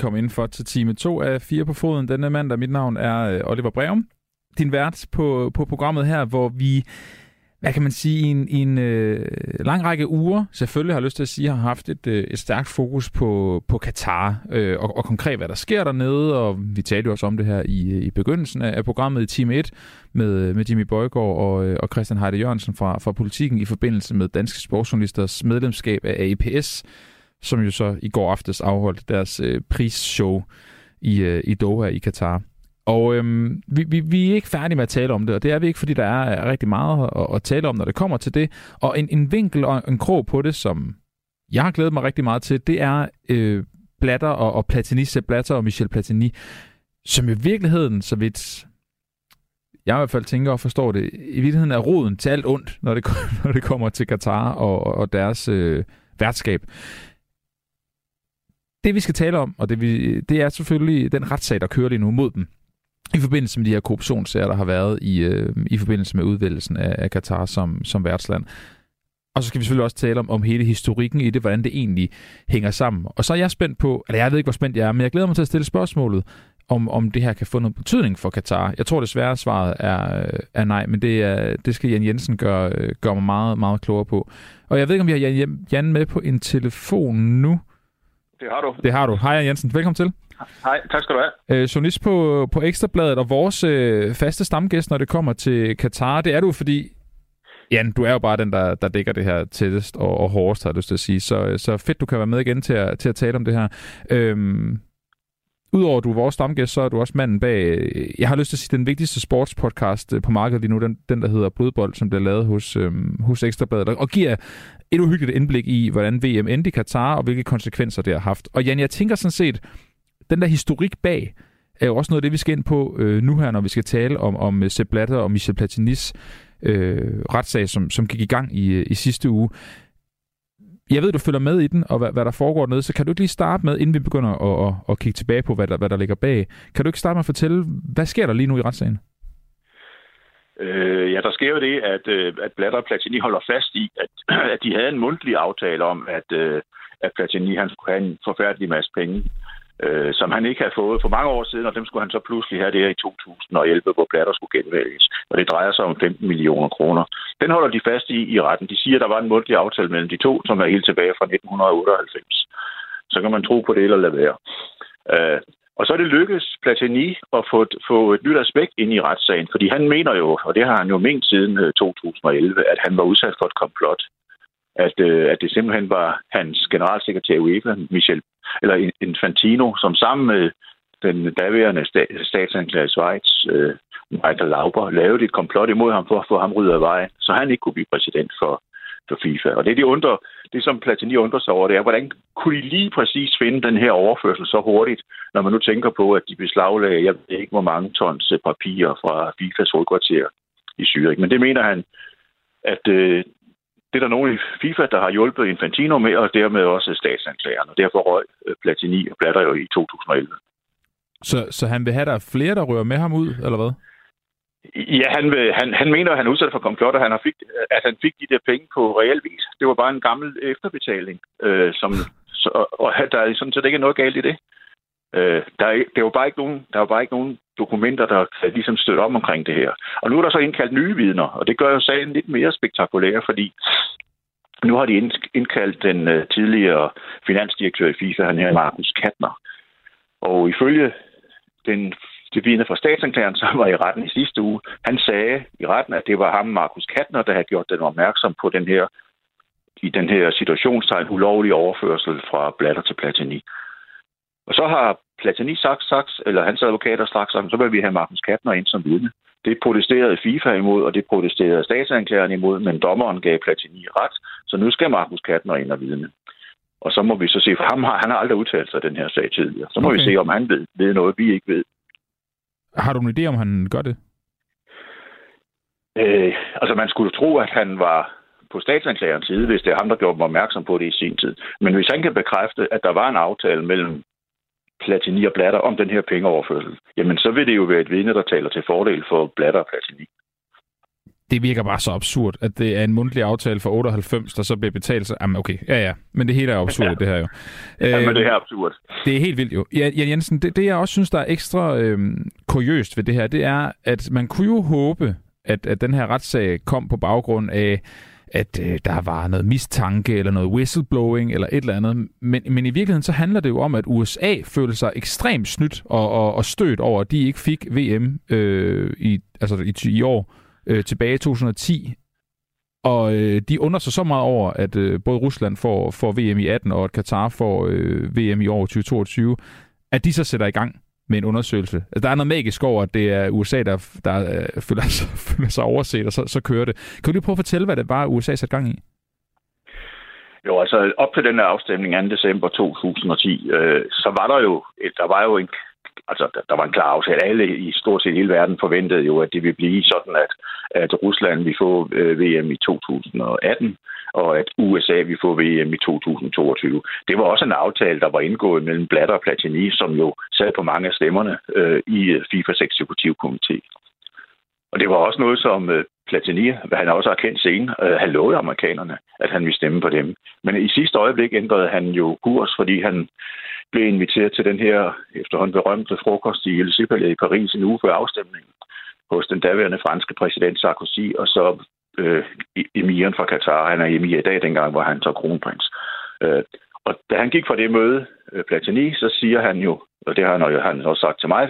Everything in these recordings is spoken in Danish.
velkommen ind for til time 2 af 4 på foden denne mandag. Mit navn er øh, Oliver Breum, din vært på, på programmet her, hvor vi hvad kan man sige, i en, i en øh, lang række uger, selvfølgelig har jeg lyst til at sige, har haft et, øh, et stærkt fokus på, på Katar, øh, og, og konkret hvad der sker dernede, og vi talte jo også om det her i, øh, i begyndelsen af, af programmet i Team 1 med, øh, med Jimmy Bøjgaard og, øh, og Christian Heide Jørgensen fra, fra Politiken i forbindelse med Danske Sportsjournalisters medlemskab af AIPS, som jo så i går aftes afholdt deres øh, prisshow i, øh, i Doha i Katar. Og øhm, vi, vi, vi er ikke færdige med at tale om det, og det er vi ikke, fordi der er rigtig meget at, at tale om, når det kommer til det. Og en, en vinkel og en krog på det, som jeg har glædet mig rigtig meget til, det er øh, Blatter og, og Platini, Sepp Blatter og Michel Platini, som i virkeligheden, så vidt jeg i hvert fald tænker og forstår det, i virkeligheden er roden til alt ondt, når det, når det kommer til Katar og, og deres øh, værtskab det vi skal tale om, og det, vi, det er selvfølgelig den retssag, der kører lige nu mod dem, i forbindelse med de her korruptionssager, der har været i, øh, i forbindelse med udvælgelsen af, af Katar som, som værtsland. Og så skal vi selvfølgelig også tale om, om hele historikken i det, hvordan det egentlig hænger sammen. Og så er jeg spændt på, eller jeg ved ikke, hvor spændt jeg er, men jeg glæder mig til at stille spørgsmålet, om, om det her kan få noget betydning for Katar. Jeg tror desværre, at svaret er, øh, er nej, men det, er, det skal Jan Jensen gøre, øh, gøre mig meget, meget klogere på. Og jeg ved ikke, om vi har Jan, Jan med på en telefon nu. Det har du. Det har du. Hej Jensen, velkommen til. Hej, tak skal du have. Øh, journalist på, på Ekstrabladet og vores øh, faste stamgæst, når det kommer til Katar, det er du, fordi Jan, du er jo bare den, der, der dækker det her tættest og, og hårdest, har jeg lyst til at sige. Så, så fedt, du kan være med igen til at, til at tale om det her. Øhm, Udover at du er vores stamgæst, så er du også manden bag, øh, jeg har lyst til at sige, den vigtigste sportspodcast øh, på markedet lige nu, den, den der hedder Blodbold, som bliver lavet hos, øhm, hos Ekstrabladet, og giver et uhyggeligt indblik i, hvordan VM endte i Katar, og hvilke konsekvenser det har haft. Og Jan, jeg tænker sådan set, den der historik bag, er jo også noget af det, vi skal ind på øh, nu her, når vi skal tale om, om øh, Sepp Blatter og Michel Platinis øh, retssag, som, som gik i gang i, i sidste uge. Jeg ved, du følger med i den, og hvad, hvad der foregår nede, så kan du ikke lige starte med, inden vi begynder at, at, at kigge tilbage på, hvad der, hvad der ligger bag. Kan du ikke starte med at fortælle, hvad sker der lige nu i retssagen? Øh, ja, der sker jo det, at, øh, at Blatter og Platini holder fast i, at, at de havde en mundtlig aftale om, at, øh, at Platini han skulle have en forfærdelig masse penge øh, som han ikke havde fået for mange år siden, og dem skulle han så pludselig have det i 2011, hvor platter skulle genvælges. Og det drejer sig om 15 millioner kroner. Den holder de fast i i retten. De siger, at der var en mundtlig aftale mellem de to, som er helt tilbage fra 1998. Så kan man tro på det eller lade være. Øh, og så er det lykkedes Platini at få, få et nyt aspekt ind i retssagen, fordi han mener jo, og det har han jo ment siden øh, 2011, at han var udsat for et komplot at, øh, at det simpelthen var hans generalsekretær i UEFA, Michel, eller Infantino, som sammen med den daværende statsanklager i Schweiz, øh, Michael Lauber, lavede et komplot imod ham for at få ham ryddet af vejen, så han ikke kunne blive præsident for, for FIFA. Og det, de undrer, det som Platini undrer sig over, det er, hvordan kunne de lige præcis finde den her overførsel så hurtigt, når man nu tænker på, at de beslaglagde, jeg ved ikke, hvor mange tons øh, papirer fra FIFAs hovedkvarter i Zürich. Men det mener han, at øh, det er der nogen i FIFA, der har hjulpet Infantino med, og dermed også statsanklageren. Og derfor røg øh, Platini og Blatter jo i 2011. Så, så han vil have, der flere, der rører med ham ud, eller hvad? Ja, han, vil, han, han mener, at han er udsat for komplot, og han har fik, at han fik de der penge på reel vis. Det var bare en gammel efterbetaling, øh, som, så, og der er sådan set ikke noget galt i det. Øh, der, er, der, var bare ikke nogen, der var bare ikke nogen dokumenter, der ligesom støtte om omkring det her. Og nu er der så indkaldt nye vidner, og det gør jo sagen lidt mere spektakulær, fordi nu har de indkaldt den øh, tidligere finansdirektør i FIFA, han her Markus Katner. Og ifølge den, det vidne fra statsanklageren, som var i retten i sidste uge, han sagde i retten, at det var ham, Markus Katner, der havde gjort den opmærksom på den her i den her situationstegn ulovlige overførsel fra Blatter til Platini. Og så har Platini sagt, sagt eller hans advokater sagt, så vil vi have Markus Kattner ind som vidne. Det protesterede FIFA imod, og det protesterede statsanklageren imod, men dommeren gav Platini ret, så nu skal Markus Kattner ind og vidne. Og så må vi så se, for ham har, han har aldrig udtalt sig den her sag tidligere. Så må okay. vi se, om han ved, ved noget, vi ikke ved. Har du en idé, om han gør det? Øh, altså, man skulle tro, at han var på statsanklagerens side, hvis det er ham, der gjorde mig opmærksom på det i sin tid. Men hvis han kan bekræfte, at der var en aftale mellem Platini og Blatter om den her pengeoverførsel, jamen så vil det jo være et vidne, der taler til fordel for Blatter og Platini. det virker bare så absurd, at det er en mundtlig aftale for 98, der så bliver betalt. Så, jamen okay, ja ja, men det hele er absurd, ja. det her jo. Ja, men det er absurd. Det er helt vildt jo. Ja, Jan Jensen, det, det jeg også synes, der er ekstra øhm, kuriøst ved det her, det er, at man kunne jo håbe, at, at den her retssag kom på baggrund af at øh, der var noget mistanke eller noget whistleblowing eller et eller andet. Men, men i virkeligheden så handler det jo om, at USA følte sig ekstremt snydt og, og, og stødt over, at de ikke fik VM øh, i, altså i, i år øh, tilbage i 2010. Og øh, de undrer sig så meget over, at øh, både Rusland får, får VM i 18 og at Katar får øh, VM i år 2022, at de så sætter i gang med en undersøgelse. Altså, der er noget magisk over, at det er USA, der, der øh, føler, sig, føler sig overset, og så, så kører det. Kan du lige prøve at fortælle, hvad det var, USA satte gang i? Jo, altså op til den her afstemning 2. december 2010, øh, så var der jo, der var jo en, altså der, der var en klar aftale. Alle i stort set hele verden forventede jo, at det ville blive sådan, at, at Rusland ville få øh, VM i 2018, og at USA vil få VM i 2022. Det var også en aftale, der var indgået mellem Blatter og Platini, som jo sad på mange af stemmerne øh, i øh, FIFAs eksekutivkomité. Og det var også noget, som øh, Platini, hvad han også har kendt senere, øh, havde lovet amerikanerne, at han ville stemme på dem. Men i sidste øjeblik ændrede han jo kurs, fordi han blev inviteret til den her efterhånden berømte frokost i Elysée i Paris en uge før afstemningen hos den daværende franske præsident Sarkozy, og så øh, emiren fra Katar. Han er emir i dag, dengang var han så kronprins. Øh, og da han gik fra det møde, øh, Platini, så siger han jo, og det har han, han også sagt til mig,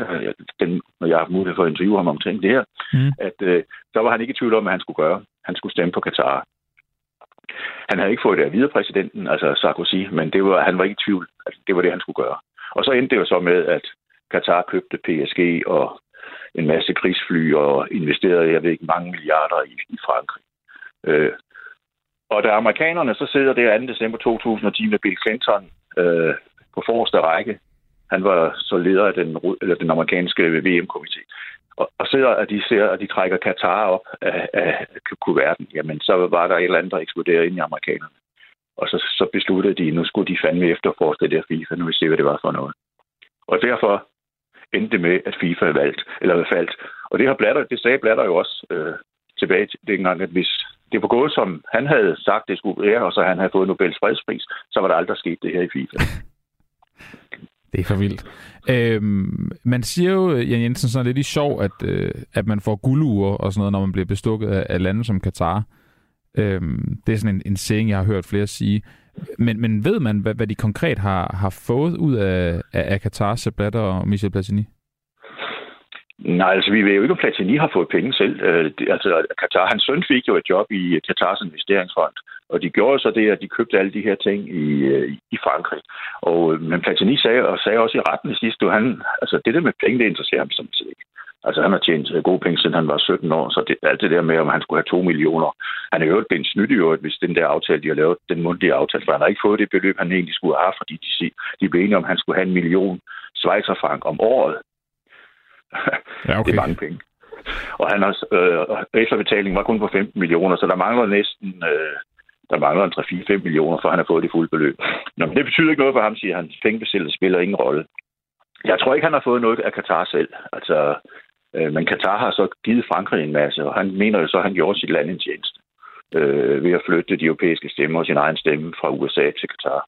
den, når jeg har haft mulighed for at interviewe ham omkring det her, mm. at øh, så var han ikke i tvivl om, hvad han skulle gøre. Han skulle stemme på Katar. Han havde ikke fået det af videre præsidenten, altså Sarkozy, men det var, han var ikke i tvivl, at det var det, han skulle gøre. Og så endte det jo så med, at Katar købte PSG og en masse krigsfly og investerede, jeg ved ikke, mange milliarder i, i Frankrig. Øh, og da amerikanerne så sidder der 2. december 2010 med Bill Clinton øh, på forreste række, han var så leder af den, eller den amerikanske VM-komité, og, og sidder, at de ser, at de trækker Katar op af, af kuverten, jamen så var der et eller andet, der eksploderede ind i amerikanerne. Og så, så besluttede de, at nu skulle de fandme efterforske det der FIFA, nu vi se, hvad det var for noget. Og derfor endte med, at FIFA er valgt, eller faldt. Og det har Blatter, det sagde Blatter jo også øh, tilbage til dengang, at hvis det var gået, som han havde sagt, det skulle være, og så han havde fået Nobels fredspris, så var der aldrig sket det her i FIFA. Det er for vildt. Øhm, man siger jo, Jan Jensen, sådan lidt i sjov, at, øh, at man får guldure og sådan noget, når man bliver bestukket af, af lande som Katar. Øhm, det er sådan en, en saying, jeg har hørt flere sige. Men, men ved man, hvad, hvad de konkret har, har fået ud af, af, af Katar, og Michel Platini? Nej, altså vi ved jo ikke, om Platini har fået penge selv. Øh, det, altså Katar, hans søn fik jo et job i øh, Katars investeringsfond, og de gjorde så det, at de købte alle de her ting i, øh, i Frankrig. Og, øh, men Platini sagde, og sagde også i retten sidst, du, han, altså det der med penge, det interesserer ham sådan set ikke. Altså han har tjent øh, gode penge, siden han var 17 år, så det, alt det der med, om han skulle have 2 millioner. Han er jo blevet snydt jo, hvis den der aftale, de har lavet, den mundtlige aftale, for han har ikke fået det beløb, han egentlig skulle have, fordi de, de blev enige om, at han skulle have en million Schweizerfrank om året. Ja, okay. det er mange penge. Og han har, øh, efterbetalingen var kun på 15 millioner, så der mangler næsten øh, der mangler en 3-4-5 millioner, for han har fået det fulde beløb. Nå, men det betyder ikke noget for ham, siger han. Pengebestillet spiller ingen rolle. Jeg tror ikke, han har fået noget af Katar selv. Altså, Øh, men Katar har så givet Frankrig en masse, og han mener jo så, at han gjorde sit land en tjeneste øh, ved at flytte de europæiske stemmer og sin egen stemme fra USA til Katar.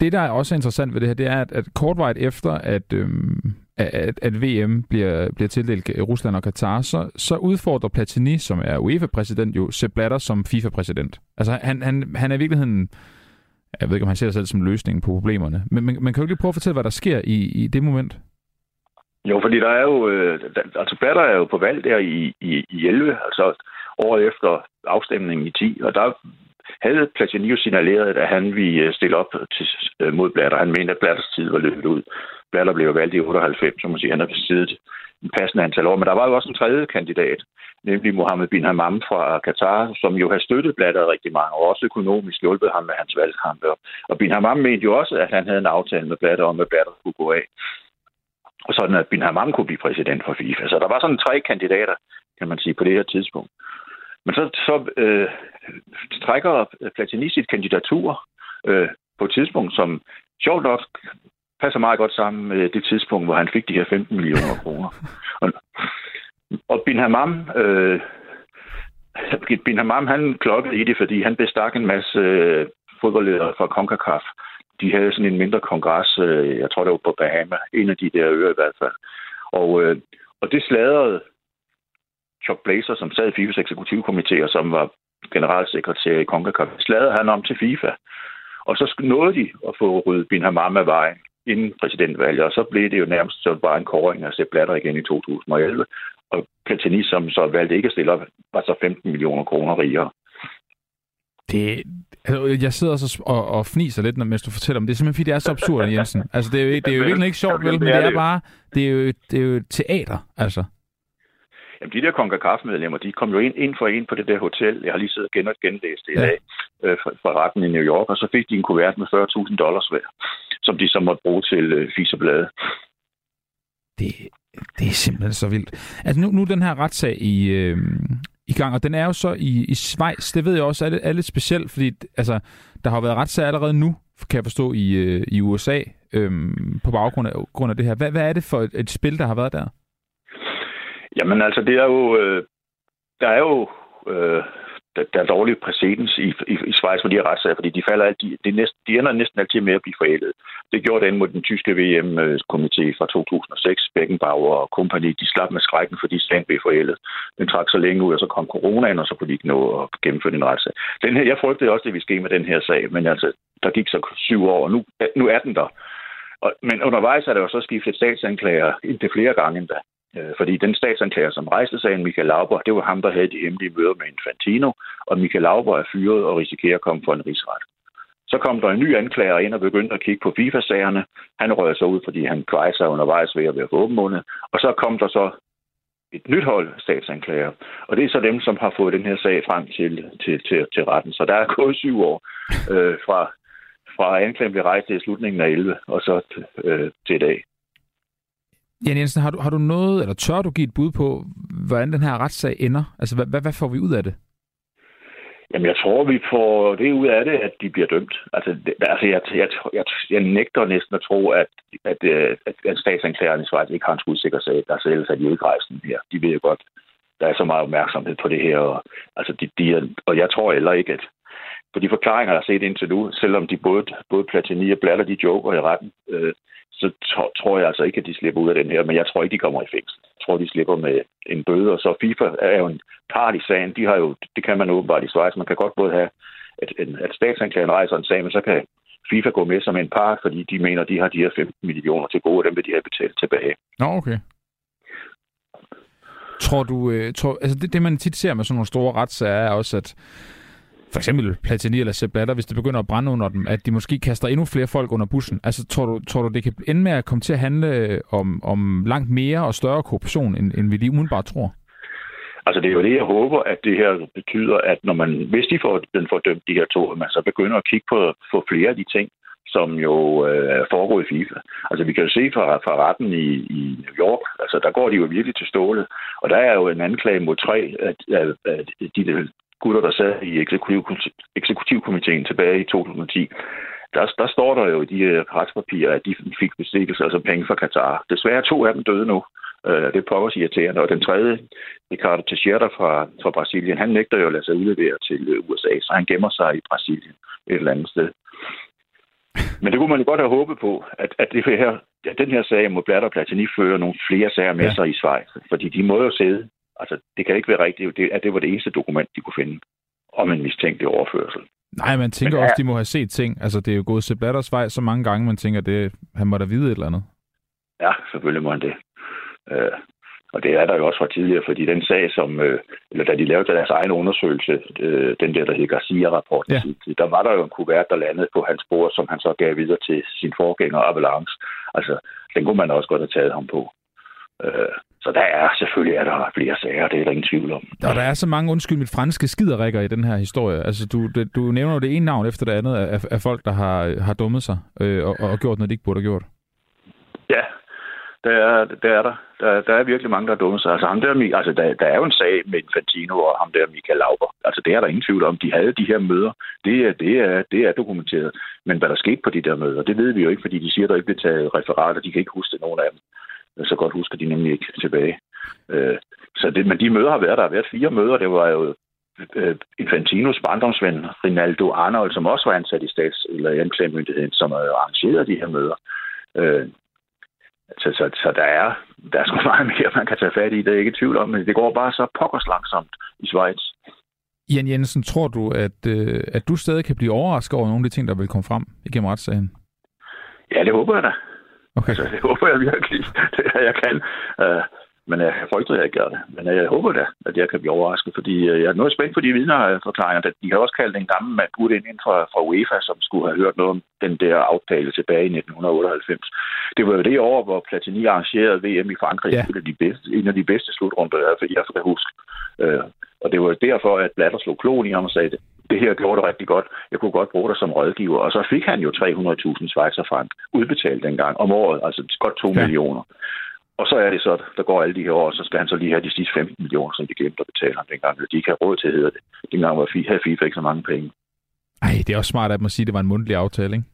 Det, der er også interessant ved det her, det er, at, at kortvejt efter, at, øhm, at, at VM bliver, bliver tildelt Rusland og Katar, så, så udfordrer Platini, som er UEFA-præsident, jo Sepp Blatter som FIFA-præsident. Altså, han, han, han er i virkeligheden... Jeg ved ikke, om han ser sig selv som løsningen på problemerne. Men man, man kan jo lige prøve at fortælle, hvad der sker i, i det moment. Jo, fordi der er jo, øh, altså Blatter er jo på valg der i, i, i 11, altså året efter afstemningen i 10, og der havde Platini jo signaleret, at han ville øh, stille op til, øh, mod Blatter. Han mente, at Blatters tid var løbet ud. Blatter blev valgt i 98, så man siger, han har besiddet en passende antal år. Men der var jo også en tredje kandidat, nemlig Mohammed bin Hammam fra Katar, som jo har støttet Blatter rigtig mange og også økonomisk hjulpet ham med hans valgkamp. Og bin Hammam mente jo også, at han havde en aftale med Blatter om, at Blatter skulle gå af sådan at Bin Hammam kunne blive præsident for FIFA. Så der var sådan tre kandidater, kan man sige, på det her tidspunkt. Men så, så øh, trækker Platini sit kandidatur øh, på et tidspunkt, som sjovt nok passer meget godt sammen med det tidspunkt, hvor han fik de her 15 millioner kroner. Og, og Bin Hammam øh, Bin Hammam, han klokkede i det, fordi han bestak en masse øh, fodboldledere fra CONCACAF. De havde sådan en mindre kongres, øh, jeg tror det var på Bahama, en af de der øer i hvert fald. Og, øh, og det sladrede Chuck Blazer, som sad i FIFAs eksekutivkomité, og som var generalsekretær i CONCACAF, sladrede han om til FIFA. Og så nåede de at få ryddet Bin Hammam af vejen inden præsidentvalget, og så blev det jo nærmest så bare en kåring af Sepp Blatter igen i 2011. Og Platini, som så valgte ikke at stille op, var så 15 millioner kroner rigere. Det, altså, jeg sidder også og, og fniser lidt, mens du fortæller om det. Det er simpelthen, fordi det er så absurd, Jensen. Altså, det er jo, det er jo virkelig ikke sjovt, vel? Men det er bare, det er jo, det er jo teater, altså. Jamen, de der CONCACAF-medlemmer, de kom jo ind, ind for en på det der hotel. Jeg har lige siddet gen og genlæst det i dag øh, fra, fra retten i New York, og så fik de en kuvert med 40.000 dollars værd, som de så måtte bruge til øh, fisebladet. Det, det er simpelthen så vildt. Altså nu, nu den her retssag i, øh, i gang, og den er jo så i, i Schweiz. Det ved jeg også er lidt, er lidt specielt, fordi altså, der har været retssager allerede nu, kan jeg forstå, i, øh, i USA øhm, på baggrund af, grund af det her. Hvad, hvad er det for et, et spil, der har været der? Jamen altså, det er jo... Øh, der er jo... Øh, der, der er dårlig præcedens i, i, i Schweiz med de her retssager, fordi de, falder, de, de, næsten, de ender næsten altid med at blive forældet. Det gjorde den mod den tyske VM-komité fra 2006. Beckenbauer og kompagni, de slap med skrækken, fordi sagen blev forældet. Den trak så længe ud, og så kom coronaen, og så kunne de ikke nå at gennemføre den retssag. Den her, jeg frygtede også, det ville ske med den her sag, men altså, der gik så syv år, og nu, nu er den der. Og, men undervejs er der jo så skiftet statsanklager indtil flere gange endda. Øh, fordi den statsanklager, som rejste sagen, Michael Lauber, det var ham, der havde de hemmelige møder med Infantino, og Michael Lauber er fyret og risikerer at komme for en rigsret. Så kom der en ny anklager ind og begyndte at kigge på FIFA-sagerne. Han rører sig ud, fordi han kvejser sig undervejs ved at være åbenmundet. Og så kom der så et nyt hold statsanklager. Og det er så dem, som har fået den her sag frem til, til, til, til retten. Så der er gået syv år øh, fra, fra anklagen blev rejst i slutningen af 11, og så øh, til i dag. Jan Jensen, har du, har du noget, eller tør du give et bud på, hvordan den her retssag ender? Altså, hvad, hvad får vi ud af det? Jamen, jeg tror, vi får det ud af det, at de bliver dømt. Altså, det, altså jeg, jeg, jeg, jeg nægter næsten at tro, at, at, øh, at, at statsanklageren i Schweiz ikke har en skudsikker sag. Der ellers er de jo ikke her. De ved jo godt, der er så meget opmærksomhed på det her. Og, altså, de, de er, og jeg tror heller ikke, at på de forklaringer, jeg har set indtil nu, selvom de både, både Platini og Blatter, de joker i retten, øh, så tror jeg altså ikke, at de slipper ud af den her, men jeg tror ikke, de kommer i fængsel. Jeg tror, de slipper med en bøde, og så FIFA er jo en part i sagen. De har jo, det kan man åbenbart i Schweiz. Man kan godt både have, at, at statsanklageren rejser en sag, men så kan FIFA gå med som en part, fordi de mener, de har de her 15 millioner til gode, og dem vil de have betalt tilbage. Nå, okay. Tror du, øh, tror, altså det, det man tit ser med sådan nogle store retssager, er også, at for eksempel Platini eller Sepp Blatter, hvis det begynder at brænde under dem, at de måske kaster endnu flere folk under bussen. Altså, tror du, tror du det kan ende med at komme til at handle øh, om, om langt mere og større korruption, end, end vi lige umiddelbart tror? Altså, det er jo det, jeg håber, at det her betyder, at når man, hvis de får, den får dømt de her to, at man så begynder at kigge på, på flere af de ting, som jo øh, foregår i FIFA. Altså, vi kan jo se fra, fra retten i, i New York, altså, der går de jo virkelig til stålet. Og der er jo en anklage mod tre af, af, af de gutter, der sad i eksekutiv, eksekutivkomiteen tilbage i 2010, der, der står der jo i de retspapirer, at de fik bestikkelse, altså penge fra Katar. Desværre to af dem døde nu. Uh, det er pokkers irriterende. Og den tredje, Ricardo Teixeira fra, fra Brasilien, han nægter jo at lade sig udlevere til USA, så han gemmer sig i Brasilien et eller andet sted. Men det kunne man jo godt have håbet på, at, at, det her, at den her sag mod Blatter og Platini fører nogle flere sager med ja. sig i Schweiz. Fordi de må jo sidde Altså, det kan ikke være rigtigt, det, at det var det eneste dokument, de kunne finde om en mistænkelig overførsel. Nej, man tænker Men, også, de må have set ting. Altså, det er jo gået til Blatters vej så mange gange, man tænker, det, han må da vide et eller andet. Ja, selvfølgelig må han det. Øh, og det er der jo også fra tidligere, fordi den sag, som, øh, eller da de lavede deres egen undersøgelse, øh, den der, der hed Garcia-rapporten, ja. der var der jo en kuvert, der landede på hans bord, som han så gav videre til sin forgænger Avalanche. Altså, den kunne man også godt have taget ham på. Øh, så der er selvfølgelig er der flere sager, det er der ingen tvivl om. Og der er så mange, undskyld mit franske, skiderikker i den her historie. Altså, du, det, du nævner jo det ene navn efter det andet af, af folk, der har, har dummet sig øh, og, og gjort noget, de ikke burde have gjort. Ja, der er, der er der. der. Der er virkelig mange, der har dummet sig. Altså, ham der, altså der, der er jo en sag med Infantino og ham der Michael Lauber. Altså, det er der ingen tvivl om. De havde de her møder. Det er, det er, det er dokumenteret. Men hvad der skete på de der møder, det ved vi jo ikke, fordi de siger, der ikke blev taget referater. De kan ikke huske nogen af dem. Så godt husker de nemlig ikke tilbage. Øh, så det, men de møder har været, der har været fire møder. Det var jo øh, Infantinos barndomsven, Rinaldo Arnold, som også var ansat i stats- eller anklagemyndigheden, som har arrangeret de her møder. Øh, så, så, så der er, der er sgu meget mere, man kan tage fat i, det er jeg ikke i tvivl om, men det går bare så pokkers langsomt i Schweiz. Jan Jensen, tror du, at, øh, at du stadig kan blive overrasket over nogle af de ting, der vil komme frem igennem retssagen? Ja, det håber jeg da. Okay. Altså, det håber jeg virkelig, det er, jeg kan. Uh, men jeg frygter, at jeg ikke gør det. Men jeg håber da, at jeg kan blive overrasket, fordi øh, jeg er noget spændt på de vidneforklaringer. De har også kaldt en gammel mand ud ind fra, fra UEFA, som skulle have hørt noget om den der aftale tilbage i 1998. Det var jo det år, hvor Platini arrangerede VM i Frankrig. Ja. Af de bedste, en af de bedste slutrunder, jeg kan huske. Og det var derfor, at Blatter slog klon i ham og sagde, det, her gjorde det rigtig godt. Jeg kunne godt bruge dig som rådgiver. Og så fik han jo 300.000 Schweizer frank udbetalt dengang om året, altså godt 2 ja. millioner. Og så er det så, der går alle de her år, så skal han så lige have de sidste 15 millioner, som de glemte at betale ham dengang. De ikke har råd til, hedder det. Dengang var havde FIFA ikke så mange penge. Ej, det er også smart, at man siger, at det var en mundtlig aftale, ikke?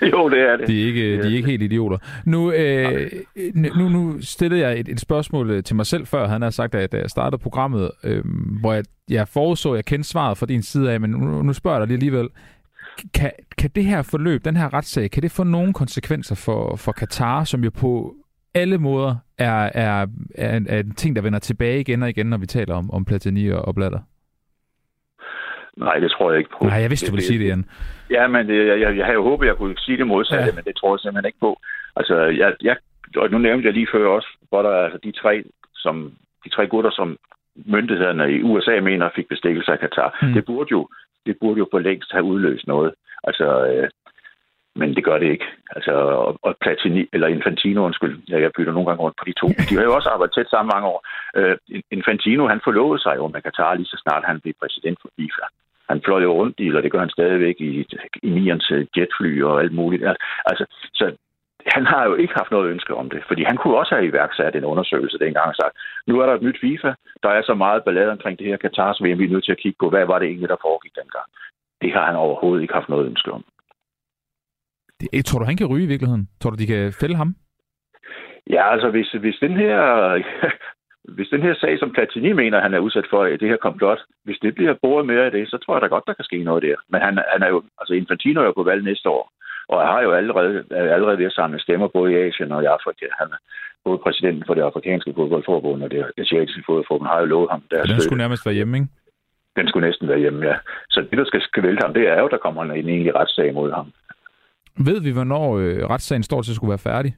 Jo, det er det. De er ikke, de er ikke helt idioter. Nu, øh, nu, nu stillede jeg et, et spørgsmål øh, til mig selv før. Han har sagt, at jeg startede programmet, øh, hvor jeg, jeg forudså, at jeg kendte svaret fra din side af, men nu, nu spørger jeg dig lige alligevel. Kan, kan det her forløb, den her retssag, kan det få nogle konsekvenser for, for Katar, som jo på alle måder er, er, er, en, er en ting, der vender tilbage igen og igen, når vi taler om, om Platini og, og Blatter? Nej, det tror jeg ikke på. Nej, jeg vidste, du ville sige det, igen. Ja, men det, jeg, jeg, jeg havde jo håbet, jeg kunne sige det modsatte, ja. men det tror jeg simpelthen ikke på. Altså, jeg, jeg, og nu nævnte jeg lige før også, hvor der er altså de tre, som, de tre gutter, som myndighederne i USA mener fik bestikkelse af Katar. Mm. Det burde jo det burde jo for længst have udløst noget. Altså, øh, men det gør det ikke. Altså, og, og Platini, eller Infantino, undskyld, ja, jeg bytter nogle gange rundt på de to. De har jo også arbejdet tæt sammen mange år. Uh, Infantino, han forlovede sig jo med Katar lige så snart han blev præsident for FIFA. Han fløj jo rundt i, eller det gør han stadigvæk, i, i Nians øh, jetfly og alt muligt. Altså, altså, så han har jo ikke haft noget ønske om det, fordi han kunne også have iværksat en undersøgelse dengang og sagt, nu er der et nyt FIFA, der er så meget ballade omkring det her Katars VM, vi er nødt til at kigge på, hvad var det egentlig, der foregik dengang. Det har han overhovedet ikke haft noget ønske om. Det, tror du, han kan ryge i virkeligheden? Tror du, de kan fælde ham? Ja, altså hvis, hvis den her hvis den her sag, som Platini mener, han er udsat for, det her komplot, hvis det bliver boret mere af det, så tror jeg da godt, der kan ske noget der. Men han, han er jo, altså Infantino er jo på valg næste år, og har jo allerede, er allerede ved at samle stemmer både i Asien og i Afrika. Han er både præsidenten for det afrikanske fodboldforbund og det asiatiske fodboldforbund har jo lovet ham. Deres den skulle nærmest være hjemme, ikke? Den skulle næsten være hjemme, ja. Så det, der skal, vælte ham, det er jo, der kommer en egentlig retssag mod ham. Ved vi, hvornår øh, retssagen står til at skulle være færdig?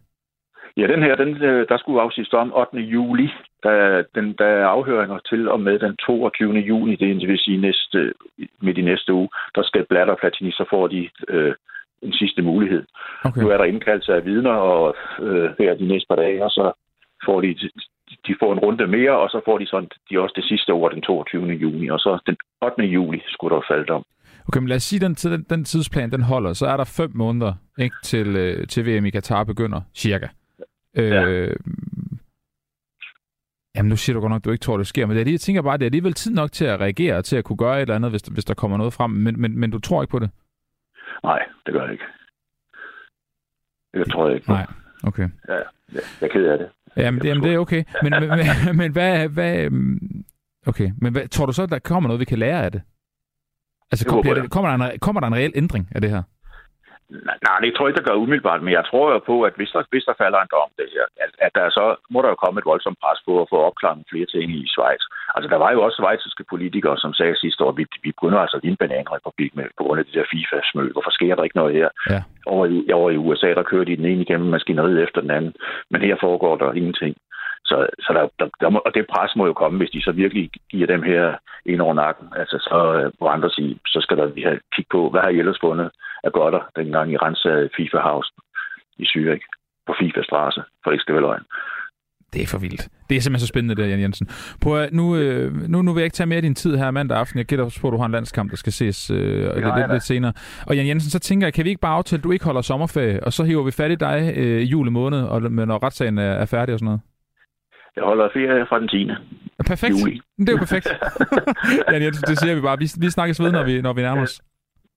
Ja, den her, den, øh, der skulle afsiges om 8. juli. Der, den, der er afhøringer til og med den 22. juni, det vil sige næste, midt i næste uge, der skal Blatter og Platini, så får de øh, en sidste mulighed. Okay. Nu er der indkaldelse af vidner og øh, her de næste par dage, og så får de, de får en runde mere, og så får de sådan, de også det sidste ord den 22. juni, og så den 8. juli skulle der falde om. Okay, men lad os sige, den, den, den tidsplan den holder. Så er der fem måneder ikke, til, øh, til VM i Katar begynder, cirka. Ja. Øh, jamen, nu siger du godt nok, at du ikke tror, det sker, men det er, jeg tænker bare, det er alligevel tid nok til at reagere, til at kunne gøre et eller andet, hvis, hvis der kommer noget frem, men, men, men du tror ikke på det? Nej, det gør jeg ikke. Det tror jeg ikke på. Nej, okay. Ja, jeg er ked af det. Jamen, det, jamen, det er okay. Men, men, men, men hvad, hvad... Okay, men hvad, tror du så, at der kommer noget, vi kan lære af det? Altså, kom, det, kommer, der en, kommer der en reel ændring af det her? Nej, det tror jeg ikke, der gør umiddelbart, men jeg tror jo på, at hvis der, hvis der falder en dom, det her, at, at der så må der jo komme et voldsomt pres på at få opklaret flere ting i Schweiz. Altså, der var jo også svejsiske politikere, som sagde sidste år, at vi, vi begynder altså lige en bananrepublik med, på grund af det der FIFA-smøl. Hvorfor sker der ikke noget her? Ja. Over, i, over i USA, der kører de den ene igennem maskineriet efter den anden, men her foregår der ingenting. Så, så der, der, der må, og det pres må jo komme, hvis de så virkelig giver dem her ind over nakken. Altså så øh, på andre side, så skal der lige have kigge på, hvad har I ellers fundet af godter, dengang I rensede FIFA House i Zürich på FIFA Straße, for det ikke skal være løgn. Det er for vildt. Det er simpelthen så spændende, der, Jan Jensen. På, nu, øh, nu, nu vil jeg ikke tage mere af din tid her mandag aften. Jeg gætter på, at du har en landskamp, der skal ses øh, lidt, lidt, lidt senere. Og Jan Jensen, så tænker jeg, kan vi ikke bare aftale, at du ikke holder sommerferie, og så hiver vi fat i dig øh, i julemåned, og, når retssagen er, er færdig og sådan noget? Jeg holder ferie fra den 10. Ja, perfekt. Juli. Det er jo perfekt. ja, det, det siger vi bare. Vi, vi snakkes ved, når vi, når vi nærmer os.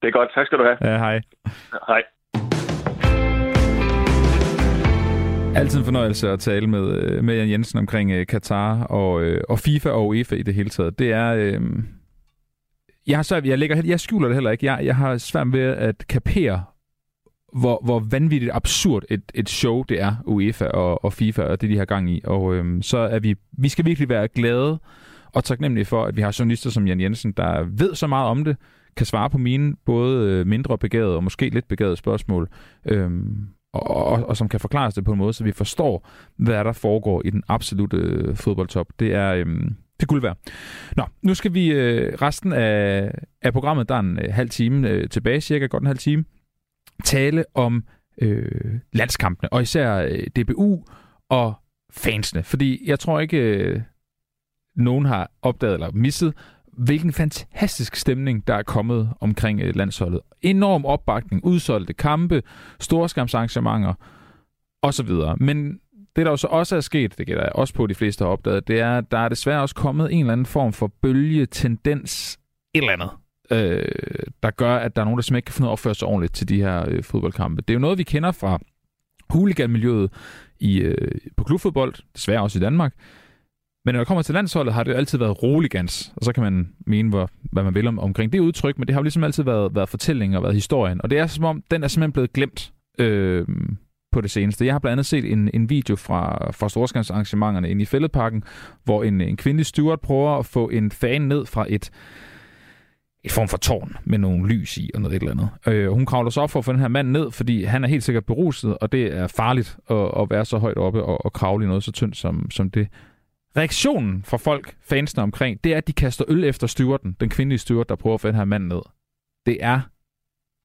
Det er godt. Tak skal du have. Ja, hej. Hej. Altid en fornøjelse at tale med, med Jan Jensen omkring uh, Katar og, uh, og FIFA og UEFA i det hele taget. Det er, uh, jeg, har svært, jeg, lægger, jeg skjuler det heller ikke. Jeg, jeg har svært ved at kapere, hvor, hvor vanvittigt absurd et, et show det er, UEFA og, og FIFA, og det de har gang i. Og øhm, så er vi, vi skal virkelig være glade og taknemmelige for, at vi har journalister som Jan Jensen, der ved så meget om det, kan svare på mine både øh, mindre begavede og måske lidt begavede spørgsmål, øhm, og, og, og som kan forklares det på en måde, så vi forstår, hvad der foregår i den absolute øh, fodboldtop. Det er, øhm, det kunne være. Nå, nu skal vi øh, resten af, af programmet, der er en øh, halv time øh, tilbage, cirka godt en halv time, tale om øh, landskampene, og især øh, DBU og fansene. Fordi jeg tror ikke, øh, nogen har opdaget eller misset, hvilken fantastisk stemning, der er kommet omkring øh, landsholdet. Enorm opbakning, udsolgte kampe, storskampsarrangementer osv. Men det, der jo så også er sket, det gælder også på, de fleste har opdaget, det er, at der er desværre også kommet en eller anden form for bølge, tendens, et eller andet, øh, der gør, at der er nogen, der simpelthen ikke kan finde ud af at opføre sig ordentligt til de her øh, fodboldkampe. Det er jo noget, vi kender fra huliganmiljøet i, øh, på klubfodbold, desværre også i Danmark. Men når det kommer til landsholdet, har det jo altid været roligans, og så kan man mene, hvor, hvad man vil om, omkring det udtryk, men det har jo ligesom altid været, været fortællingen og været historien. Og det er som om, den er simpelthen blevet glemt øh, på det seneste. Jeg har blandt andet set en, en video fra, fra storskansarrangementerne inde i Fælledparken, hvor en, en kvindelig steward prøver at få en fan ned fra et, et form for tårn med nogle lys i og noget et eller andet. Øh, hun kravler så op for at få den her mand ned, fordi han er helt sikkert beruset, og det er farligt at, at være så højt oppe og, og kravle i noget så tyndt som, som det. Reaktionen fra folk, fansene omkring, det er, at de kaster øl efter styrten, den kvindelige styrt, der prøver at få den her mand ned. Det er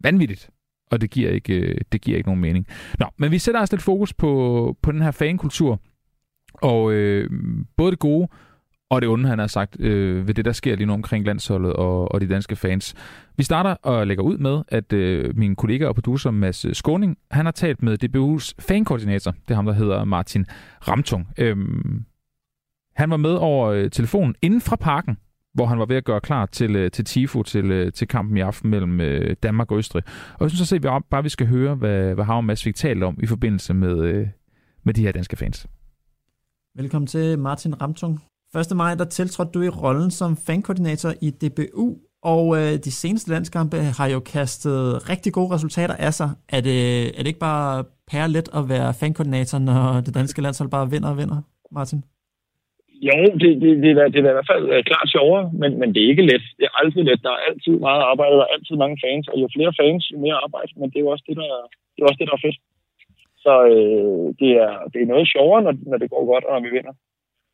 vanvittigt og det giver ikke, øh, det giver ikke nogen mening. Nå, men vi sætter også lidt fokus på, på den her fankultur, og øh, både det gode og det onde, han har sagt, øh, ved det, der sker lige nu omkring landsholdet og, og de danske fans. Vi starter og lægger ud med, at øh, min kollega og producer Mads øh, Skåning, han har talt med DBU's fankoordinator, det er ham, der hedder Martin Ramtung. Øhm, han var med over øh, telefonen inden fra parken, hvor han var ved at gøre klar til, øh, til Tifo, til, øh, til kampen i aften mellem øh, Danmark og Østrig. Og jeg synes så, at vi bare, vi skal høre, hvad, hvad Havn Mads fik talt om i forbindelse med, øh, med de her danske fans. Velkommen til Martin Ramtung. 1. maj, der tiltrådte du i rollen som fankoordinator i DBU, og øh, de seneste landskampe har jo kastet rigtig gode resultater af sig. Er det, er det ikke bare pære let at være fankoordinator, når det danske landshold bare vinder og vinder, Martin? Jo, det, det, det, er, det er i hvert fald øh, klart sjovere, men, men det er ikke let. Det er altid let. Der er altid meget arbejde, der er altid mange fans, og jo flere fans, jo mere arbejde, men det er jo også det, der, det er, også det, der er fedt. Så øh, det, er, det er noget sjovere, når, når det går godt, og når vi vinder.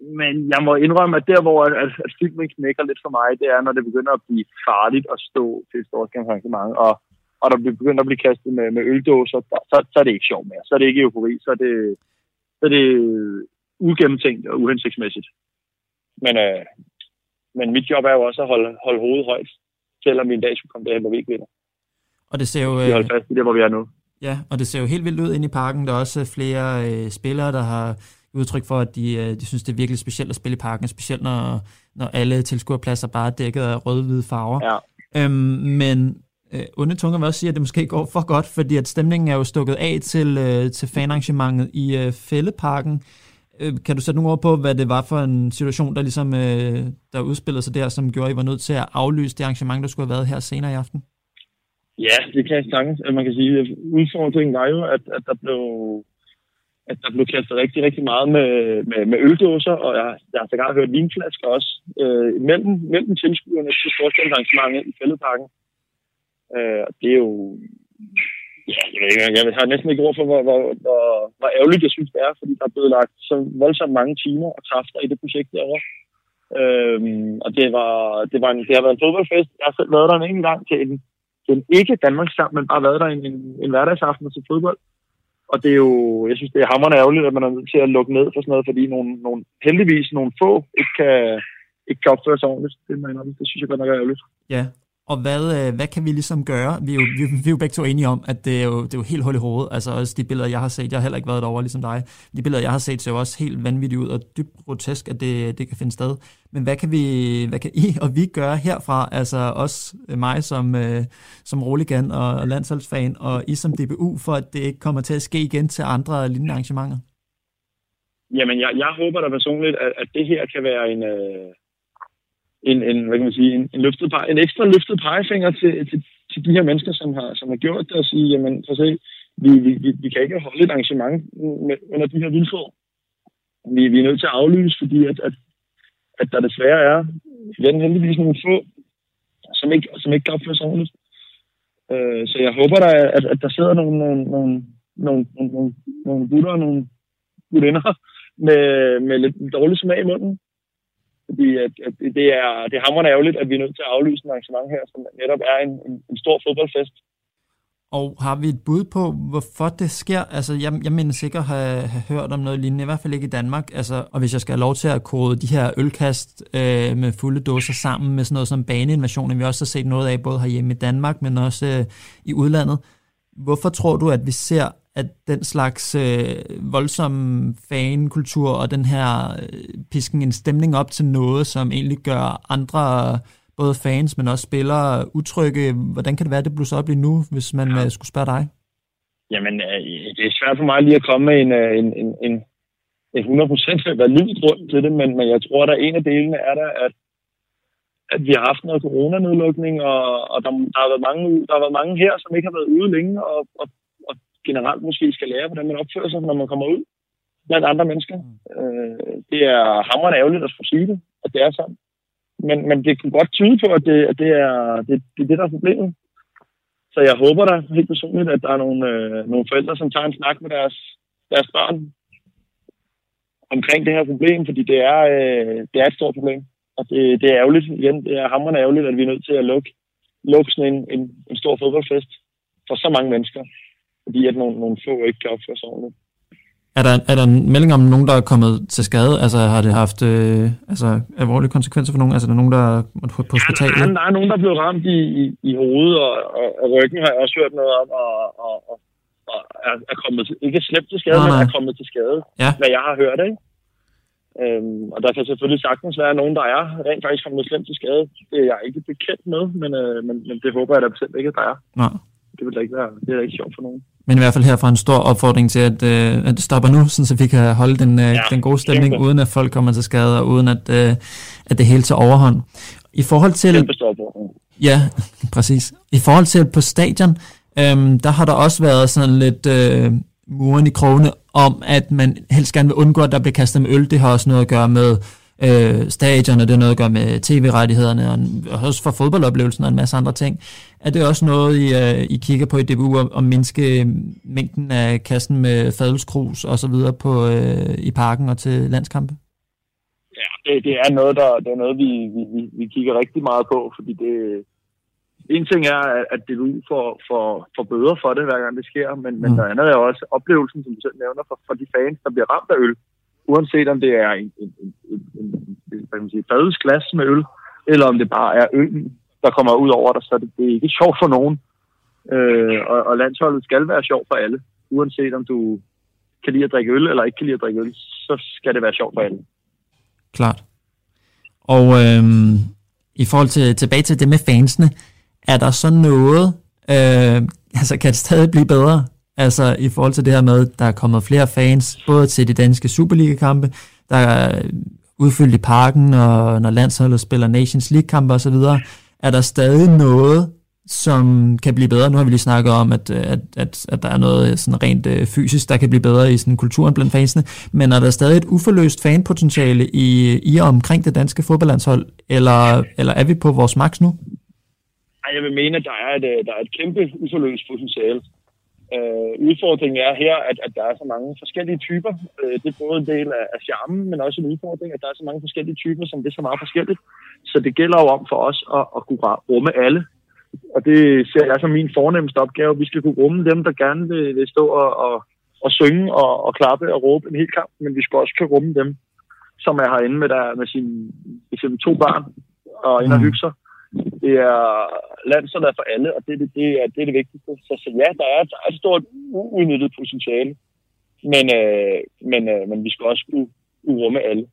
Men jeg må indrømme, at der, hvor at, at filmen knækker lidt for mig, det er, når det begynder at blive farligt at stå til et stort arrangement, og, og der begynder at blive kastet med, med øldåser, så, så, så er det ikke sjovt mere. Så er det ikke eufori, så er det, så er det ugennemtænkt og uhensigtsmæssigt. Men, øh, men mit job er jo også at holde, holde hovedet højt, selvom vi en dag skulle komme derhen, hvor vi ikke vinder. Og det ser jo... Vi holder fast i det, hvor vi er nu. Ja, og det ser jo helt vildt ud ind i parken. Der er også flere øh, spillere, der har udtryk for, at de, øh, de synes, det er virkelig specielt at spille i parken, specielt når, når alle tilskuerpladser bare er dækket af røde-hvide farver. Ja. Øhm, men øh, onde tunger vil også sige, at det måske går for godt, fordi at stemningen er jo stukket af til, øh, til fanarrangementet i øh, Fælleparken. Øh, kan du sætte nogle ord på, hvad det var for en situation, der ligesom øh, der udspillede sig der, som gjorde, at I var nødt til at aflyse det arrangement, der skulle have været her senere i aften? Ja, det kan jeg sagtens. Man kan sige, at udfordringen var jo, at, at der blev at der blev kastet rigtig, rigtig meget med, med, med øldåser, og jeg, jeg har sågar hørt vinflasker også øh, mellem, mellem tilskuerne til sportsarrangementet i Fældeparken. Øh, og det er jo Ja, jeg ved ikke, jeg har næsten ikke ord for, hvor, hvor, hvor, hvor ærgerligt jeg synes, det er, fordi der er blevet lagt så voldsomt mange timer og kræfter i det projekt derovre. Øhm, og det, var, det, var en, det har været en fodboldfest. Jeg har selv været der en enkelt gang til en, til en ikke Danmarks kamp, men bare været der en, en, en hverdagsaften til fodbold. Og det er jo, jeg synes, det er hammerende ærgerligt, at man er nødt til at lukke ned for sådan noget, fordi nogle, nogle, heldigvis nogle få ikke kan, ikke kan opføre sig ordentligt. Det, man, det synes jeg godt nok er ærgerligt. Ja, og hvad, øh, hvad kan vi ligesom gøre? Vi er, jo, vi, vi er jo begge to enige om, at det er, jo, det er jo helt hul i hovedet. Altså også de billeder, jeg har set, jeg har heller ikke været derovre ligesom dig. De billeder, jeg har set, ser jo også helt vanvittigt ud og dybt grotesk, at det, det kan finde sted. Men hvad kan, vi, hvad kan I og vi gøre herfra? Altså også øh, mig som, øh, som roligan og, og landsholdsfan, og I som DBU, for at det ikke kommer til at ske igen til andre lignende arrangementer? Jamen, jeg, jeg håber da personligt, at, at det her kan være en... Øh en, en, hvad kan man sige, en, en, løftet pege, en ekstra løftet pegefinger til, til, til de her mennesker, som har, som har gjort det, og sige, jamen, for se, vi, vi, vi, vi kan ikke holde et arrangement med, under de her vilkår. Vi, vi er nødt til at aflyse, fordi at, at, at der desværre er igen heldigvis nogle få, som ikke, som ikke kan opføre sig ordentligt. Øh, så jeg håber, der, at, at der sidder nogle, nogle, nogle, nogle, nogle, nogle gutter og nogle gutinder med, med lidt dårlig smag i munden. Fordi at, at det, er, det er hammerende ærgerligt, at vi er nødt til at aflyse en arrangement her, som netop er en, en, en stor fodboldfest. Og har vi et bud på, hvorfor det sker? Altså, jeg, jeg mener sikkert at have, have hørt om noget lignende, i hvert fald ikke i Danmark. Altså, og hvis jeg skal have lov til at kode de her ølkast øh, med fulde dåser sammen med sådan noget som baneinvasionen, vi også har set noget af både herhjemme i Danmark, men også øh, i udlandet. Hvorfor tror du, at vi ser, at den slags øh, voldsomme fankultur og den her øh, pisken en stemning op til noget, som egentlig gør andre både fans, men også spillere utrygge. Hvordan kan det være, at det blusser op lige nu, hvis man ja. Øh, skulle spørge dig? Jamen, øh, det er svært for mig lige at komme med en, øh, en, en, en, en 100% valid grund til det, men, men jeg tror, at en af delene er der, at, at vi har haft noget coronanedlukning, og, og der, der, har været mange, der har været mange her, som ikke har været ude længe, og, og generelt måske skal lære, hvordan man opfører sig, når man kommer ud blandt andre mennesker. Mm. Øh, det er hammerende ærgerligt at skulle sige det, at det er sådan. Men, men det kunne godt tyde på, at det, at det, er, det, det er det, der er problemet. Så jeg håber da helt personligt, at der er nogle, øh, nogle forældre, som tager en snak med deres, deres børn omkring det her problem, fordi det er, øh, det er et stort problem. Og det, det er ærgerligt igen. Det er hammerende ærgerligt, at vi er nødt til at lukke, lukke sådan en, en, en stor fodboldfest for så mange mennesker, fordi at nogle, nogle få ikke kan opføre sig ordentligt. Er der, er der en melding om nogen, der er kommet til skade? Altså har det haft øh, altså, alvorlige konsekvenser for nogen? Altså er der nogen, der er på, hospitalet? Ja, der, er, der er nogen, der er blevet ramt i, i, i hovedet, og, og, og ryggen har jeg også hørt noget om, og, og, og, og er, er kommet til, ikke slemt til skade, nej, nej. men er kommet til skade, ja. hvad jeg har hørt, ikke? Øhm, og der kan selvfølgelig sagtens være nogen, der er rent faktisk kommet slemt til skade. Det er jeg ikke bekendt med, men, øh, men, men det håber jeg da bestemt ikke, at der er. Nej. Det vil da ikke være, det er ikke sjovt for nogen. Men i hvert fald herfra en stor opfordring til, at, øh, at det stopper nu, så vi kan holde den, øh, ja, den gode stemning, kæmpe. uden at folk kommer til skade, og uden at, øh, at det hele tager overhånd. I forhold til... Ja, præcis. I forhold til på stadion, øh, der har der også været sådan lidt øh, muren i krogene om, at man helst gerne vil undgå, at der bliver kastet med øl. Det har også noget at gøre med øh, stadion, og det har noget at gøre med tv-rettighederne, og også for fodboldoplevelsen og en masse andre ting. Er det også noget, I, uh, I kigger på i DBU, om, om mindske mængden af kassen med fadelskrus og så videre på, uh, i parken og til landskampe? Ja, det, det er noget, der, det er noget vi, vi, vi kigger rigtig meget på, fordi det, en ting er, at DBU får, får, får bøder for det, hver gang det sker, men, mm. men noget andet er også oplevelsen, som du selv nævner, for, for de fans, der bliver ramt af øl. Uanset om det er en, en, en, en, en, en, en med øl, eller om det bare er øl, der kommer ud over dig, så det, det er ikke sjovt for nogen. Øh, og, og landsholdet skal være sjovt for alle. Uanset om du kan lide at drikke øl eller ikke kan lide at drikke øl, så skal det være sjovt for alle. Klart. Og øhm, i forhold til tilbage til det med fansene, er der så noget, øh, altså kan det stadig blive bedre? Altså i forhold til det her med, der er kommet flere fans, både til de danske Superliga-kampe, der er udfyldt i parken, og når landsholdet spiller Nations League-kampe osv., er der stadig noget, som kan blive bedre? Nu har vi lige snakket om, at, at, at, at der er noget sådan rent øh, fysisk, der kan blive bedre i sådan kulturen blandt fansene, men er der stadig et uforløst fanpotentiale i, i og omkring det danske fodboldlandshold, eller, eller er vi på vores max nu? Jeg vil mene, at der er et, øh, der er et kæmpe uforløst potentiale. Øh, udfordringen er her, at, at der er så mange forskellige typer. Øh, det er både en del af, af charmen, men også en udfordring, at der er så mange forskellige typer, som det er så meget forskelligt. Så det gælder jo om for os at, at kunne rumme alle. Og det ser jeg som min fornemmeste opgave. Vi skal kunne rumme dem, der gerne vil, vil stå og, og, og synge og, og klappe og råbe en hel kamp, men vi skal også kunne rumme dem, som er herinde med, der, med sine eksempel to barn og ind og mm. hygge sig det er landsholdet er for alle, og det, det, det, er, det er det vigtigste. Så, så ja, der er, der er et stort uudnyttet potentiale, men, øh, men, øh, men vi skal også kunne rumme alle.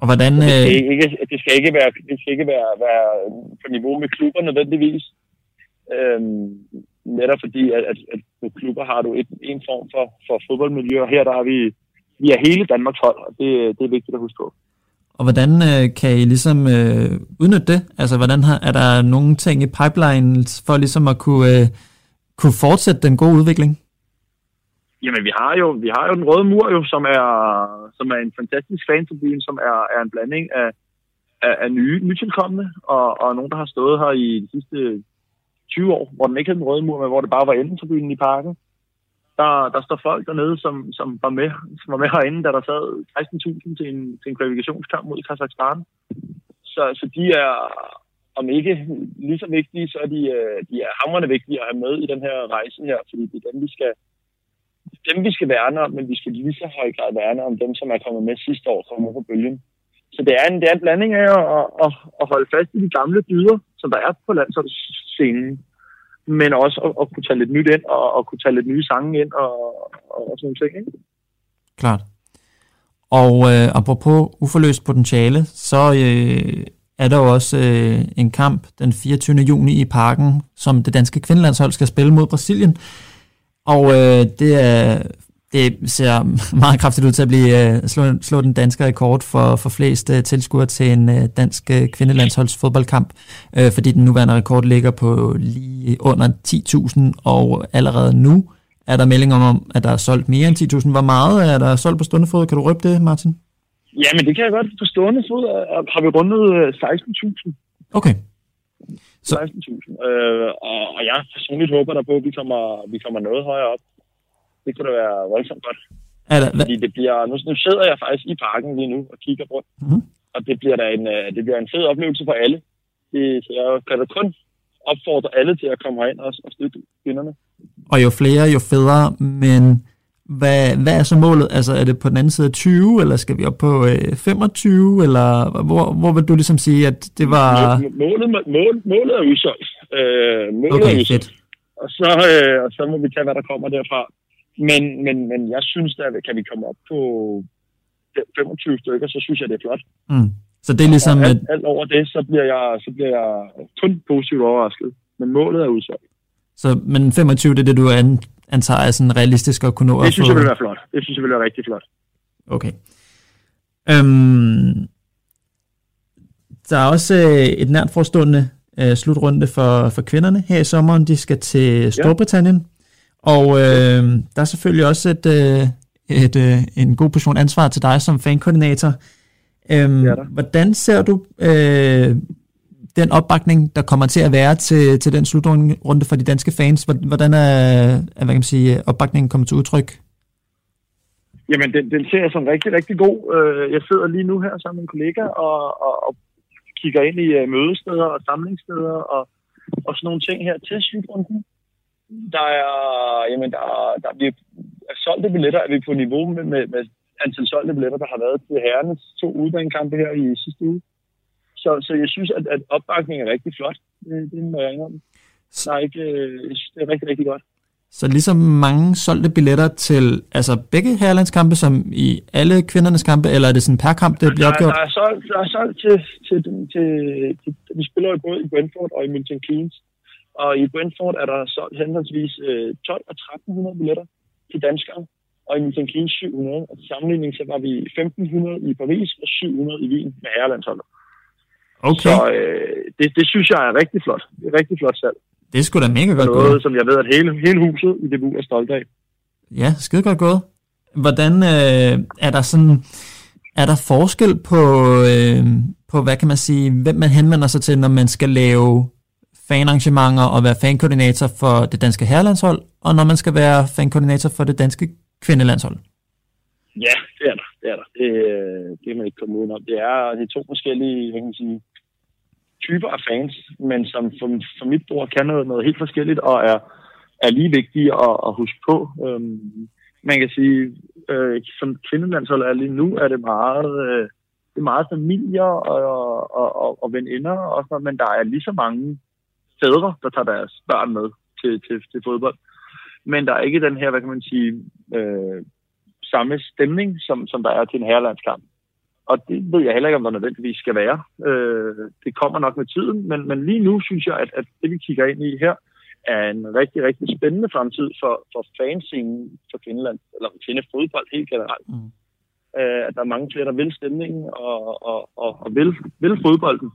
Og hvordan... Det skal øh, ikke, det skal ikke, være, det skal ikke være, være på niveau med klubber nødvendigvis. Øhm, netop fordi, at, at, at på klubber har du et, en form for, for fodboldmiljø, og her der er vi, vi er hele Danmarks hold, og det, det er vigtigt at huske på. Og hvordan øh, kan I ligesom øh, udnytte det? Altså, hvordan har, er der nogle ting i pipeline for ligesom at kunne, øh, kunne fortsætte den gode udvikling? Jamen, vi har jo, vi har jo den røde mur, jo, som, er, som er en fantastisk fantribune, som er, er en blanding af, af, af nye, nytilkommende, og, og nogen, der har stået her i de sidste 20 år, hvor den ikke havde den røde mur, men hvor det bare var endetribunen i parken. Der, der står folk dernede, som, som, var med, som var med herinde, da der sad 16.000 til en, til en kvalifikationskamp mod Kazakhstan. Så, så de er, om ikke lige så vigtige, så er de, øh, de er hamrende vigtige at have med i den her rejse her, fordi det er dem, vi skal, dem, vi skal værne om, men vi skal lige så høj grad værne om dem, som er kommet med sidste år, kommer på bølgen. Så det er en, det er en blanding af at, at, at holde fast i de gamle dyder, som der er på landsholdsscenen, men også at, at kunne tage lidt nyt ind, og og kunne tage lidt nye sange ind, og, og sådan nogle ting. Ikke? Klart. Og øh, apropos uforløst potentiale, så øh, er der jo også øh, en kamp den 24. juni i parken, som det danske kvindelandshold skal spille mod Brasilien. Og øh, det er det ser meget kraftigt ud til at blive uh, slå, slå den danske rekord for, for flest uh, tilskuere til en uh, dansk uh, kvindelandsholds fodboldkamp, uh, fordi den nuværende rekord ligger på lige under 10.000, og allerede nu er der meldinger om, at der er solgt mere end 10.000. Hvor meget er der solgt på stående fod? Kan du røbe det, Martin? Ja, men det kan jeg godt. På stående fod har vi rundet 16.000. Okay. Så... 16.000. Øh, og, og jeg personligt håber der på, at vi kommer, vi kommer noget højere op det kunne da være voldsomt godt. Er der, Fordi det bliver, nu, nu sidder jeg faktisk i parken lige nu og kigger rundt. Mm-hmm. Og det bliver da en, øh, det bliver en fed oplevelse for alle. Det, så jeg kan da kun opfordre alle til at komme herind og, og støtte kvinderne. Og jo flere, jo federe, men hvad, hvad er så målet? Altså er det på den anden side af 20, eller skal vi op på øh, 25, eller hvor, hvor vil du ligesom sige, at det var... Målet, mål, målet er udsolgt. Øh, målet okay, er udsolgt. fedt. Og så, øh, og så må vi tage, hvad der kommer derfra. Men, men, men jeg synes, at kan vi komme op på 25 stykker, så synes jeg, det er flot. Mm. Så det er ligesom... Og alt, alt over det, så bliver, jeg, så bliver jeg kun positivt overrasket. Men målet er udsolgt. Så, men 25, det er det, du antager er sådan realistisk at kunne nå Det synes jeg vil være flot. Det synes jeg vil være rigtig flot. Okay. Øhm, der er også øh, et nært forestående øh, slutrunde for, for kvinderne her i sommeren. De skal til Storbritannien. Ja. Og øh, der er selvfølgelig også et, øh, et, øh, en god portion ansvar til dig som fankoordinator. Øhm, der. hvordan ser du øh, den opbakning, der kommer til at være til, til den slutrunde for de danske fans? Hvordan er, er hvad kan man sige, opbakningen kommet til udtryk? Jamen, den, den ser jeg som rigtig, rigtig god. Øh, Jeg sidder lige nu her sammen med en kollega og, og, og kigger ind i øh, mødesteder og samlingssteder og, og sådan nogle ting her til slutrunden. Der er, jamen, der, der bliver solgte billetter, er vi på niveau med, med, med antal solgte billetter, der har været til herrenes to udbanekampe her i sidste uge. Så, så jeg synes, at, at opbakningen er rigtig flot. Det, det må jeg indrømme. Der er ikke, øh, jeg synes, det er rigtig, rigtig godt. Så ligesom mange solgte billetter til altså begge herrelandskampe, som i alle kvindernes kampe, eller er det sådan per kamp, det bliver Der, opgjort? der er solgt, der er solgt til, til, til, til, til, vi spiller jo både i Brentford og i Milton Keynes. Og i Brentford er der solgt henholdsvis øh, 12 og 1300 billetter til danskere, og i Milton Keynes 700. Og til sammenligning så var vi 1500 i Paris og 700 i Wien med herrelandsholdet. Okay, Så øh, det, det synes jeg er rigtig flot. Det er rigtig flot salg. det sgu da mega godt Noget, gået. som jeg ved, at hele, hele huset i det er stolt af. Ja, skide godt gået. Hvordan øh, er der sådan, er der forskel på, øh, på, hvad kan man sige, hvem man henvender sig til, når man skal lave fanarrangementer og være fankoordinator for det danske herrelandshold, og når man skal være fankoordinator for det danske kvindelandshold? Ja, det er der. Det er der. Det, øh, det kan man ikke komme udenom. Det er, det er to forskellige jeg kan sige, typer af fans, men som for, for mit bror kan noget, noget helt forskelligt og er, er lige vigtige at, at huske på. Øhm, man kan sige, øh, som kvindelandshold er lige nu, er det meget, øh, det er meget familier og, og, og, og veninder, og sådan, men der er lige så mange fædre, der tager deres børn med til, til, til fodbold. Men der er ikke den her, hvad kan man sige, øh, samme stemning, som, som der er til en herrelandskamp. Og det ved jeg heller ikke, om der nødvendigvis skal være. Øh, det kommer nok med tiden, men, men lige nu synes jeg, at, at det vi kigger ind i her, er en rigtig, rigtig spændende fremtid for, for fanscenen for Finland, eller for fodbold helt generelt. Mm. øh, at der er mange flere, der vil stemningen og, og, og, og vil, vil fodbolden.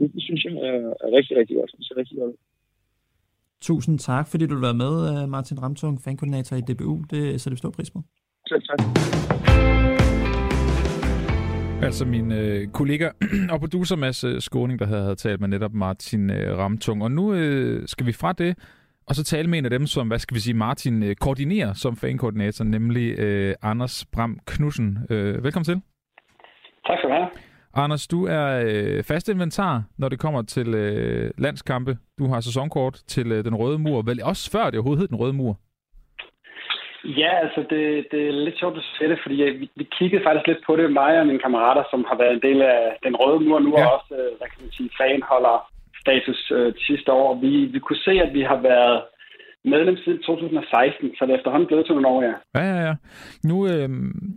Det, det synes jeg er, er rigtig, rigtig godt. Det er rigtig godt. Tusind tak, fordi du vil være med, øh, Martin Ramtung, fankoordinator i DBU. Det sætter vi stor pris på. Selv tak. Altså min øh, kollega og producer Mads øh, Skåning, der havde, havde talt med netop Martin øh, Ramtung. Og nu øh, skal vi fra det, og så tale med en af dem, som, hvad skal vi sige, Martin øh, koordinerer som fankoordinator, nemlig øh, Anders Bram Knudsen. Øh, velkommen til. Tak skal du have. Anders, du er øh, fast inventar, når det kommer til øh, landskampe. Du har sæsonkort til øh, Den Røde Mur, vel også før det overhovedet hed Den Røde Mur. Ja, altså det, det er lidt sjovt at se det, fordi vi, vi kiggede faktisk lidt på det, mig og mine kammerater, som har været en del af Den Røde Mur nu, ja. og også, øh, hvad kan man sige, fanholder status øh, sidste år. Vi, vi kunne se, at vi har været medlem siden 2016, så det er efterhånden blevet til nogle år, ja. Ja, ja, ja. Nu, øh,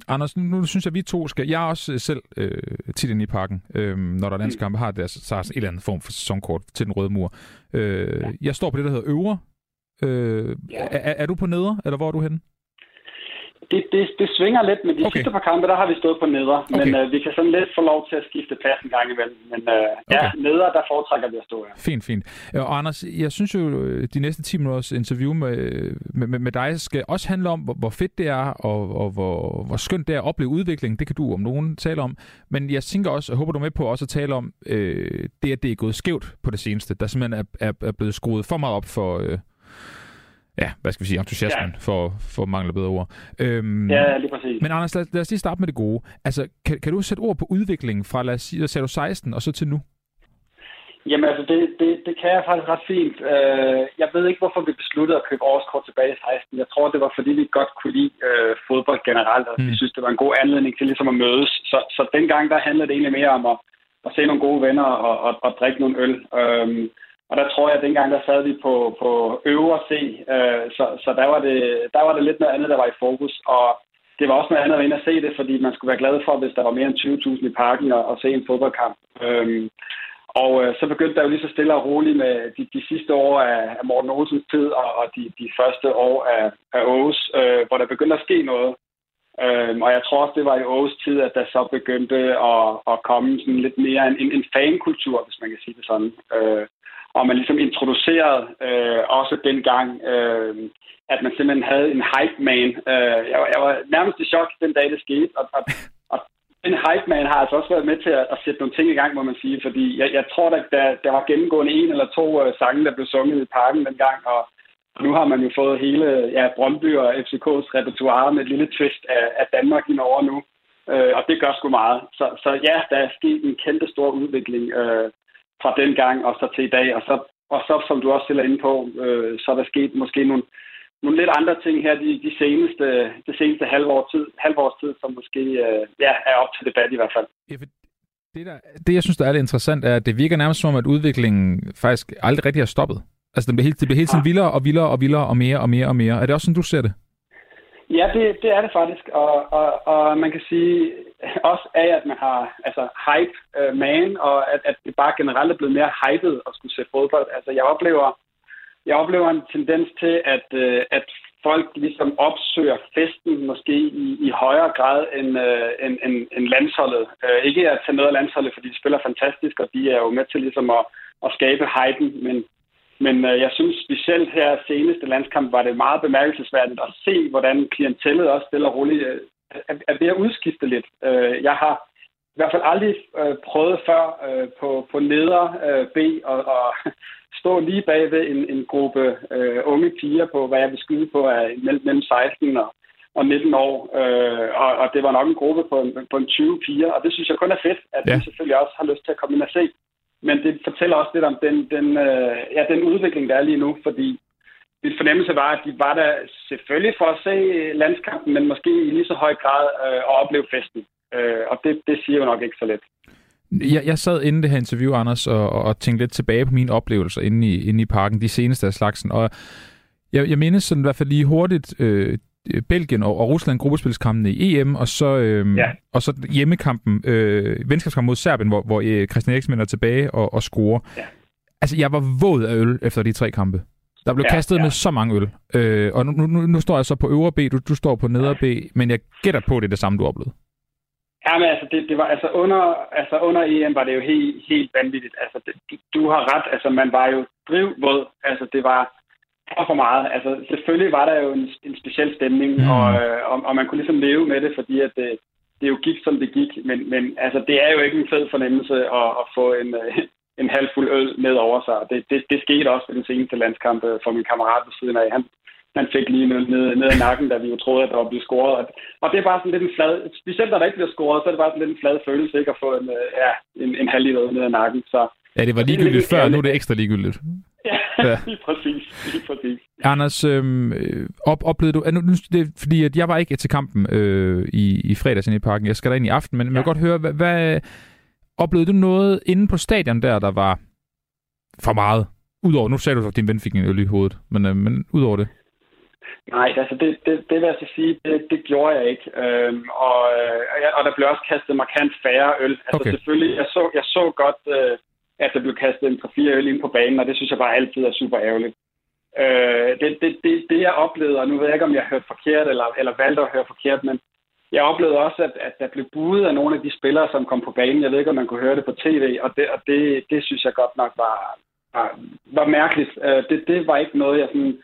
Anders, nu, nu synes jeg, at vi to skal... Jeg er også selv øh, tit inde i parken, øh, når der er landskampe, har der så et eller andet form for sæsonkort til den røde mur. Øh, ja. Jeg står på det, der hedder øvre. Øh, ja. er, er du på neder, eller hvor er du henne? Det, det, det svinger lidt, men de okay. sidste par kampe, der har vi stået på neder. Okay. Men øh, vi kan sådan lidt få lov til at skifte plads en gang imellem. Men øh, okay. ja, neder, der foretrækker vi at stå. Ja. Fint, fint. Og Anders, jeg synes jo, øh, de næste 10 minutters interview med, med, med, med dig skal også handle om, hvor, hvor fedt det er, og, og hvor, hvor skønt det er at opleve udvikling. Det kan du om nogen tale om. Men jeg tænker også, jeg håber du med på også at tale om øh, det, at det er gået skævt på det seneste. Der simpelthen er, er, er blevet skruet for meget op for... Øh, ja, hvad skal vi sige, entusiasmen, ja. for, for mangler bedre ord. Øhm, ja, lige præcis. Men Anders, lad, lad os lige starte med det gode. Altså, kan, kan du sætte ord på udviklingen fra, lad os sige, sagde du 16, og så til nu? Jamen altså, det, det, det kan jeg faktisk ret fint. Uh, jeg ved ikke, hvorfor vi besluttede at købe årskort tilbage i 16. Jeg tror, det var, fordi vi godt kunne lide uh, fodbold generelt, og mm. vi synes, det var en god anledning til ligesom at mødes. Så, så dengang, der handlede det egentlig mere om at, at se nogle gode venner og, og, og drikke nogle øl. Uh, og der tror jeg, at dengang der sad vi på, på øvre C, øh, så, så der, var det, der var det lidt noget andet, der var i fokus. Og det var også noget andet at ind og se det, fordi man skulle være glad for, hvis der var mere end 20.000 i parken og, og se en fodboldkamp. Øhm, og øh, så begyndte der jo lige så stille og roligt med de, de sidste år af, af Morten Olsens tid og, og de, de første år af, af Aarhus, øh, hvor der begyndte at ske noget. Øhm, og jeg tror også, det var i Aarhus tid, at der så begyndte at, at komme sådan lidt mere en, en, en fankultur, hvis man kan sige det sådan. Øh, og man ligesom introducerede øh, også dengang, øh, at man simpelthen havde en hype man. Øh, jeg, var, jeg var nærmest i chok den dag, det skete, og, og, og den hype man har altså også været med til at, at sætte nogle ting i gang, må man sige, fordi jeg, jeg tror, at der, der var gennemgående en eller to øh, sange, der blev sunget i parken dengang, og nu har man jo fået hele ja, Brøndby og FCK's repertoire med et lille twist af, af Danmark indover nu. Øh, og det gør sgu meget. Så, så ja, der er sket en kæmpe stor udvikling. Øh, fra den gang og så til i dag. Og så, og så som du også stiller ind på, øh, så er der sket måske nogle, nogle lidt andre ting her de, de seneste, det seneste halve, år tid, halve års tid, som måske øh, ja, er op til debat i hvert fald. Ja, det, der, det, jeg synes, der er lidt interessant, er, at det virker nærmest som, at udviklingen faktisk aldrig rigtig har stoppet. Altså, det bliver hele, det bliver hele tiden vildere og vildere og vildere og mere og mere og mere. Er det også sådan, du ser det? Ja, det, det er det faktisk, og, og, og man kan sige også af, at man har altså hype uh, man, og at, at det bare generelt er blevet mere hypet at skulle se fodbold. Altså, jeg oplever, jeg oplever en tendens til, at, uh, at folk ligesom opsøger festen måske i, i højere grad end, uh, end, end, end landsholdet. Uh, ikke at tage noget af landsholdet, fordi de spiller fantastisk, og de er jo med til ligesom at, at skabe hypen, men men øh, jeg synes specielt her seneste landskamp var det meget bemærkelsesværdigt at se, hvordan klientellet også stille og roligt øh, er, ved at udskifte lidt. Øh, jeg har i hvert fald aldrig øh, prøvet før øh, på, på neder øh, B og, og stå lige bag ved en, en gruppe øh, unge piger på, hvad jeg vil skyde på, er mellem, mellem 16 og, og 19 år. Øh, og, og det var nok en gruppe på, på en 20 piger, og det synes jeg kun er fedt, at ja. de selvfølgelig også har lyst til at komme ind og se men det fortæller også lidt om den, den, øh, ja, den udvikling, der er lige nu, fordi min fornemmelse var, at de var der selvfølgelig for at se landskampen, men måske i lige så høj grad øh, at opleve festen. Øh, og det, det siger jo nok ikke så let. Jeg, jeg sad inden det her interview, Anders, og, og tænkte lidt tilbage på mine oplevelser inde i, inde i parken, de seneste af slagsen, og jeg, jeg mindes sådan i hvert fald lige hurtigt øh, Belgien og, og Rusland gruppespilskampene i EM, og så, øh, ja. og så hjemmekampen, øh, venskabskampen mod Serbien, hvor, hvor øh, Christian Eriksen er tilbage og, og scorer. Ja. Altså, jeg var våd af øl efter de tre kampe. Der blev ja, kastet ja. med så mange øl. Øh, og nu, nu, nu står jeg så på øvre B, du, du står på neder B, men jeg gætter på, det er det samme, du har oplevet. Ja, men altså, det, det var, altså, under, altså under EM var det jo helt, helt vanvittigt. Altså, det, du, du har ret. Altså, man var jo drivvåd. Altså, det var for, for meget. Altså, selvfølgelig var der jo en, en speciel stemning, mm. og, øh, og, og, man kunne ligesom leve med det, fordi at det, det jo gik, som det gik. Men, men altså, det er jo ikke en fed fornemmelse at, at få en, øh, en halvfuld øl ned over sig. Det, det, det skete også ved den seneste landskamp for min kammerat ved siden af. Han, han fik lige ned, ned, ned i nakken, da vi jo troede, at der ville blive scoret. Og det er bare sådan lidt en flad, specielt når der ikke bliver scoret, så er det bare sådan lidt en flad følelse, ikke at få en, øh, ja, en, en halv liter ned i nakken. Så, ja, det var ligegyldigt før, nu er det ekstra ligegyldigt. Ja, ja. lige præcis. Lige præcis. Anders, øhm, op, oplevede du... Nu, det, fordi at jeg var ikke til kampen øh, i, i fredags i parken. Jeg skal ind i aften, men ja. jeg vil godt høre, hvad, hvad, oplevede du noget inde på stadion der, der var for meget? Udover, nu sagde du, at din ven fik en øl i hovedet, men, øh, men udover det? Nej, altså det, det, det vil jeg så sige, det, det gjorde jeg ikke. Øhm, og, øh, og der blev også kastet markant færre øl. Altså okay. selvfølgelig, jeg så, jeg så godt, øh, at der blev kastet en 3-4 øl ind på banen, og det synes jeg bare altid er super ærgerligt. Øh, det, det, det, det jeg oplevede, og nu ved jeg ikke, om jeg hørte forkert, eller, eller valgte at høre forkert, men jeg oplevede også, at, at der blev budet af nogle af de spillere, som kom på banen. Jeg ved ikke, om man kunne høre det på tv, og det, og det, det synes jeg godt nok var, var, var mærkeligt. Øh, det, det var ikke noget, jeg sådan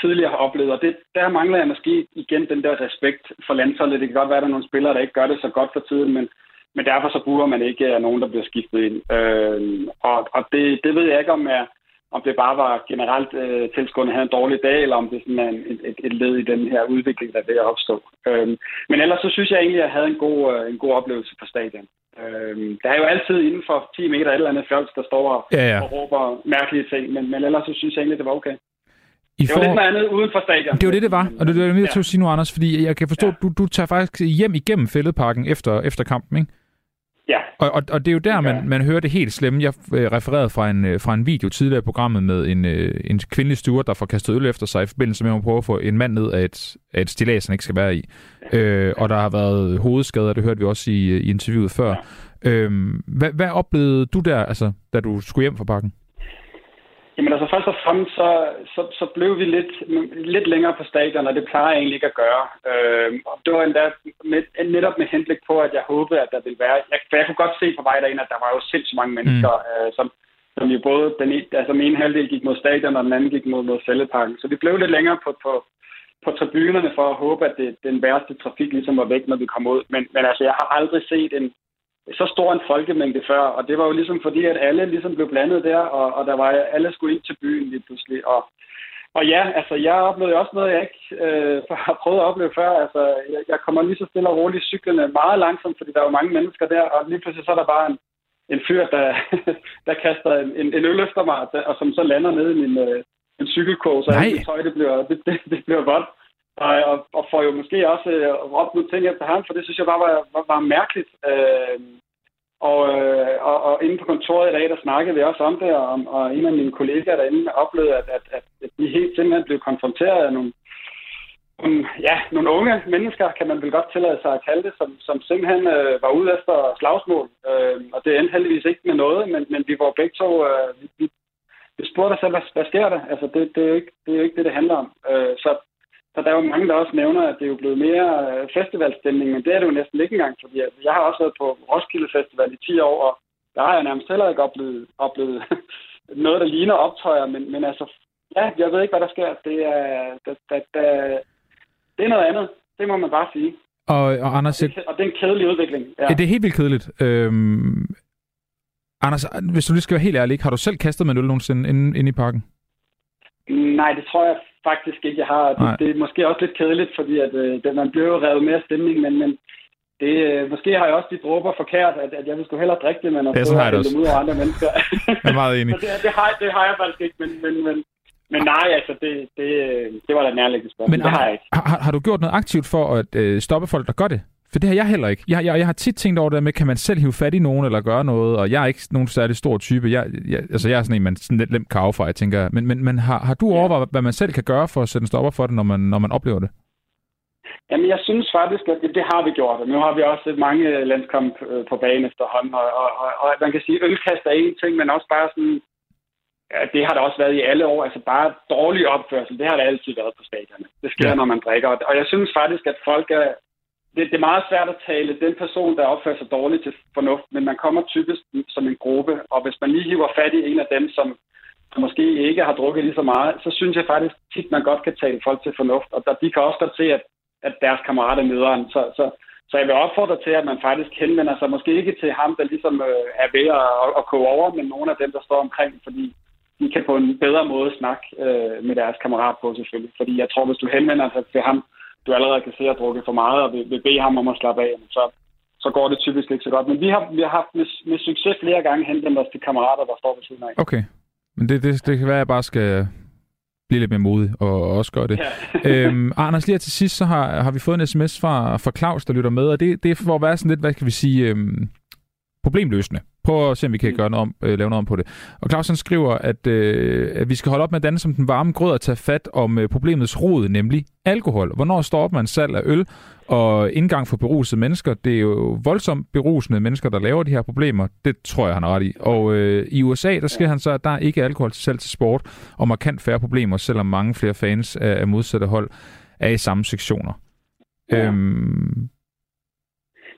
tidligere har oplevet, og det, der mangler jeg måske igen den der respekt for landsholdet. Det kan godt være, at der er nogle spillere, der ikke gør det så godt for tiden, men, men derfor så burde man ikke af nogen, der bliver skiftet ind. Øh, og og det, det ved jeg ikke, om jeg, om det bare var generelt øh, tilskuerne havde en dårlig dag, eller om det sådan er et, et, et led i den her udvikling, der er ved at opstå. Øh, men ellers så synes jeg egentlig, at jeg havde en god, øh, en god oplevelse på stadion. Øh, der er jo altid inden for 10 meter et eller andet fjols, der står og, ja, ja. og råber mærkelige ting, men, men ellers så synes jeg egentlig, det var okay. I det var for... lidt andet uden for stadion. Det var det, det var. Og det er det, jeg ja. sige nu, Anders, fordi jeg kan forstå, ja. at du, du tager faktisk hjem igennem fældeparken efter, efter kampen, ikke? Ja. Og, og, og det er jo der, man, man hører det helt slemme. Jeg øh, refererede fra en, øh, fra en video tidligere i programmet med en, øh, en kvindelig steward, der får kastet øl efter sig i forbindelse med, at hun prøver at få en mand ned af et, af et stilas, han ikke skal være i. Ja. Øh, og der har været hovedskader, det hørte vi også i, i interviewet før. Ja. Øh, hvad, hvad oplevede du der, altså, da du skulle hjem fra parken? Jamen altså først og fremmest, så, så, så blev vi lidt, lidt længere på stadion, og det plejer jeg egentlig ikke at gøre. Øh, og det var endda med, netop med henblik på, at jeg håbede, at der ville være... Jeg, for jeg kunne godt se på vej derind, at der var jo sindssygt mange mennesker, mm. øh, som, som jo både den, altså den ene halvdel gik mod stadion, og den anden gik mod, mod fældeparken. Så vi blev lidt længere på, på, på tribunerne for at håbe, at det, den værste trafik ligesom var væk, når vi kom ud. Men, men altså, jeg har aldrig set en, så stor en folkemængde før, og det var jo ligesom fordi, at alle ligesom blev blandet der, og, og der var alle skulle ind til byen lige pludselig. Og, og ja, altså jeg oplevede også noget, jeg ikke øh, har prøvet at opleve før. Altså jeg, jeg kommer lige så stille og roligt cyklerne meget langsomt, fordi der var mange mennesker der, og lige pludselig så er der bare en, en fyr, der, der kaster en, en, en øl efter mig, og som så lander nede i min, øh, en cykelkog, så alt tøj, det bliver, det, det, det bliver vådt. Og, og, og får jo måske også øh, råbt nogle ting efter ham, for det synes jeg bare var, var, var mærkeligt. Øh, og, øh, og, og inde på kontoret i dag, der snakkede vi også om det, og, og en af mine kollegaer derinde oplevede, at, at, at, at de helt simpelthen blev konfronteret af nogle, nogle, ja, nogle unge mennesker, kan man vel godt tillade sig at kalde det, som, som simpelthen øh, var ude efter slagsmål. Øh, og det endte heldigvis ikke med noget, men, men vi var begge to, øh, vi, vi, vi spurgte os selv, hvad, hvad sker der? Altså, det, det, er jo ikke, det er jo ikke det, det handler om. Øh, så så der er jo mange, der også nævner, at det er jo blevet mere øh, festivalstemning, men det er det jo næsten ikke engang, fordi jeg har også været på Roskilde Festival i 10 år, og der har jeg nærmest heller ikke oplevet, oplevet noget, der ligner optøjer, men, men altså, ja, jeg ved ikke, hvad der sker. Det er, det, det, det, det er noget andet. Det må man bare sige. Og, og Anders... Det, og det er en kedelig udvikling. Ja, ja det er helt vildt kedeligt. Øhm, Anders, hvis du lige skal være helt ærlig, har du selv kastet med en øl nogensinde inde, inde i parken? Nej, det tror jeg faktisk ikke, jeg har. Det, det er måske også lidt kedeligt, fordi at, øh, man bliver jo revet mere stemning, men, men det, øh, måske har jeg også de dråber forkert, at, at jeg vil sgu hellere drikke det, men at det også. ud af andre mennesker. jeg er meget enig. det, det, har, det har jeg faktisk ikke, men, men, men, men nej, altså, det, det, det var da nærliggende spørgsmål. Men det har, jeg ikke. Har, har du gjort noget aktivt for at øh, stoppe folk, der gør det? For det har jeg heller ikke. Jeg, jeg, jeg har tit tænkt over det med, kan man selv hive fat i nogen eller gøre noget, og jeg er ikke nogen særlig stor type. Jeg, jeg, altså jeg er sådan en, man sådan lidt nemt kan affeje, jeg tænker. Men, men, men har, har du overvejet, hvad man selv kan gøre for at sætte en stopper for det, når man, når man oplever det? Jamen, jeg synes faktisk, at det, det har vi gjort. Nu har vi også mange landskamp øh, på banen efterhånden, og, og, og, og man kan sige, at ølkast er en ting, men også bare sådan, ja, det har der også været i alle år, altså bare dårlig opførsel, det har der altid været på stadierne. Det sker, ja. når man drikker, og jeg synes faktisk, at folk er, det, det er meget svært at tale den person, der opfører sig dårligt til fornuft, men man kommer typisk som en gruppe, og hvis man lige hiver fat i en af dem, som, måske ikke har drukket lige så meget, så synes jeg faktisk tit, man godt kan tale folk til fornuft, og der, de kan også godt se, at, at deres kammerater møder en. Så, så, så jeg vil opfordre til, at man faktisk henvender sig, måske ikke til ham, der ligesom øh, er ved at, at, at koge over, men nogle af dem, der står omkring, fordi de kan på en bedre måde snakke øh, med deres kammerat på selvfølgelig. Fordi jeg tror, hvis du henvender dig til ham, du allerede kan se at drukke for meget, og vil, vil bede ham om at slappe af, så, så går det typisk ikke så godt. Men vi har, vi har haft med, med succes flere gange henvendt os til kammerater, der står ved siden af. Okay. Men det, det, det kan være, at jeg bare skal blive lidt mere modig og også gøre det. Ja. øhm, Anders, lige til sidst, så har, har vi fået en sms fra, fra Claus, der lytter med, og det, det er for at være sådan lidt, hvad kan vi sige, øhm, problemløsende. Prøv at se, om vi kan mm. gøre noget om, øh, lave noget om på det. Og Clausen skriver, at, øh, at vi skal holde op med at danne som den varme grød og tage fat om øh, problemets rod, nemlig alkohol. Hvornår står man salg af øl og indgang for berusede mennesker? Det er jo voldsomt berusende mennesker, der laver de her problemer. Det tror jeg, han har ret i. Og øh, i USA, der skal han så, at der er ikke alkohol til salg til sport, og markant færre problemer, selvom mange flere fans af, af modsatte hold er i samme sektioner. Ja. Øhm,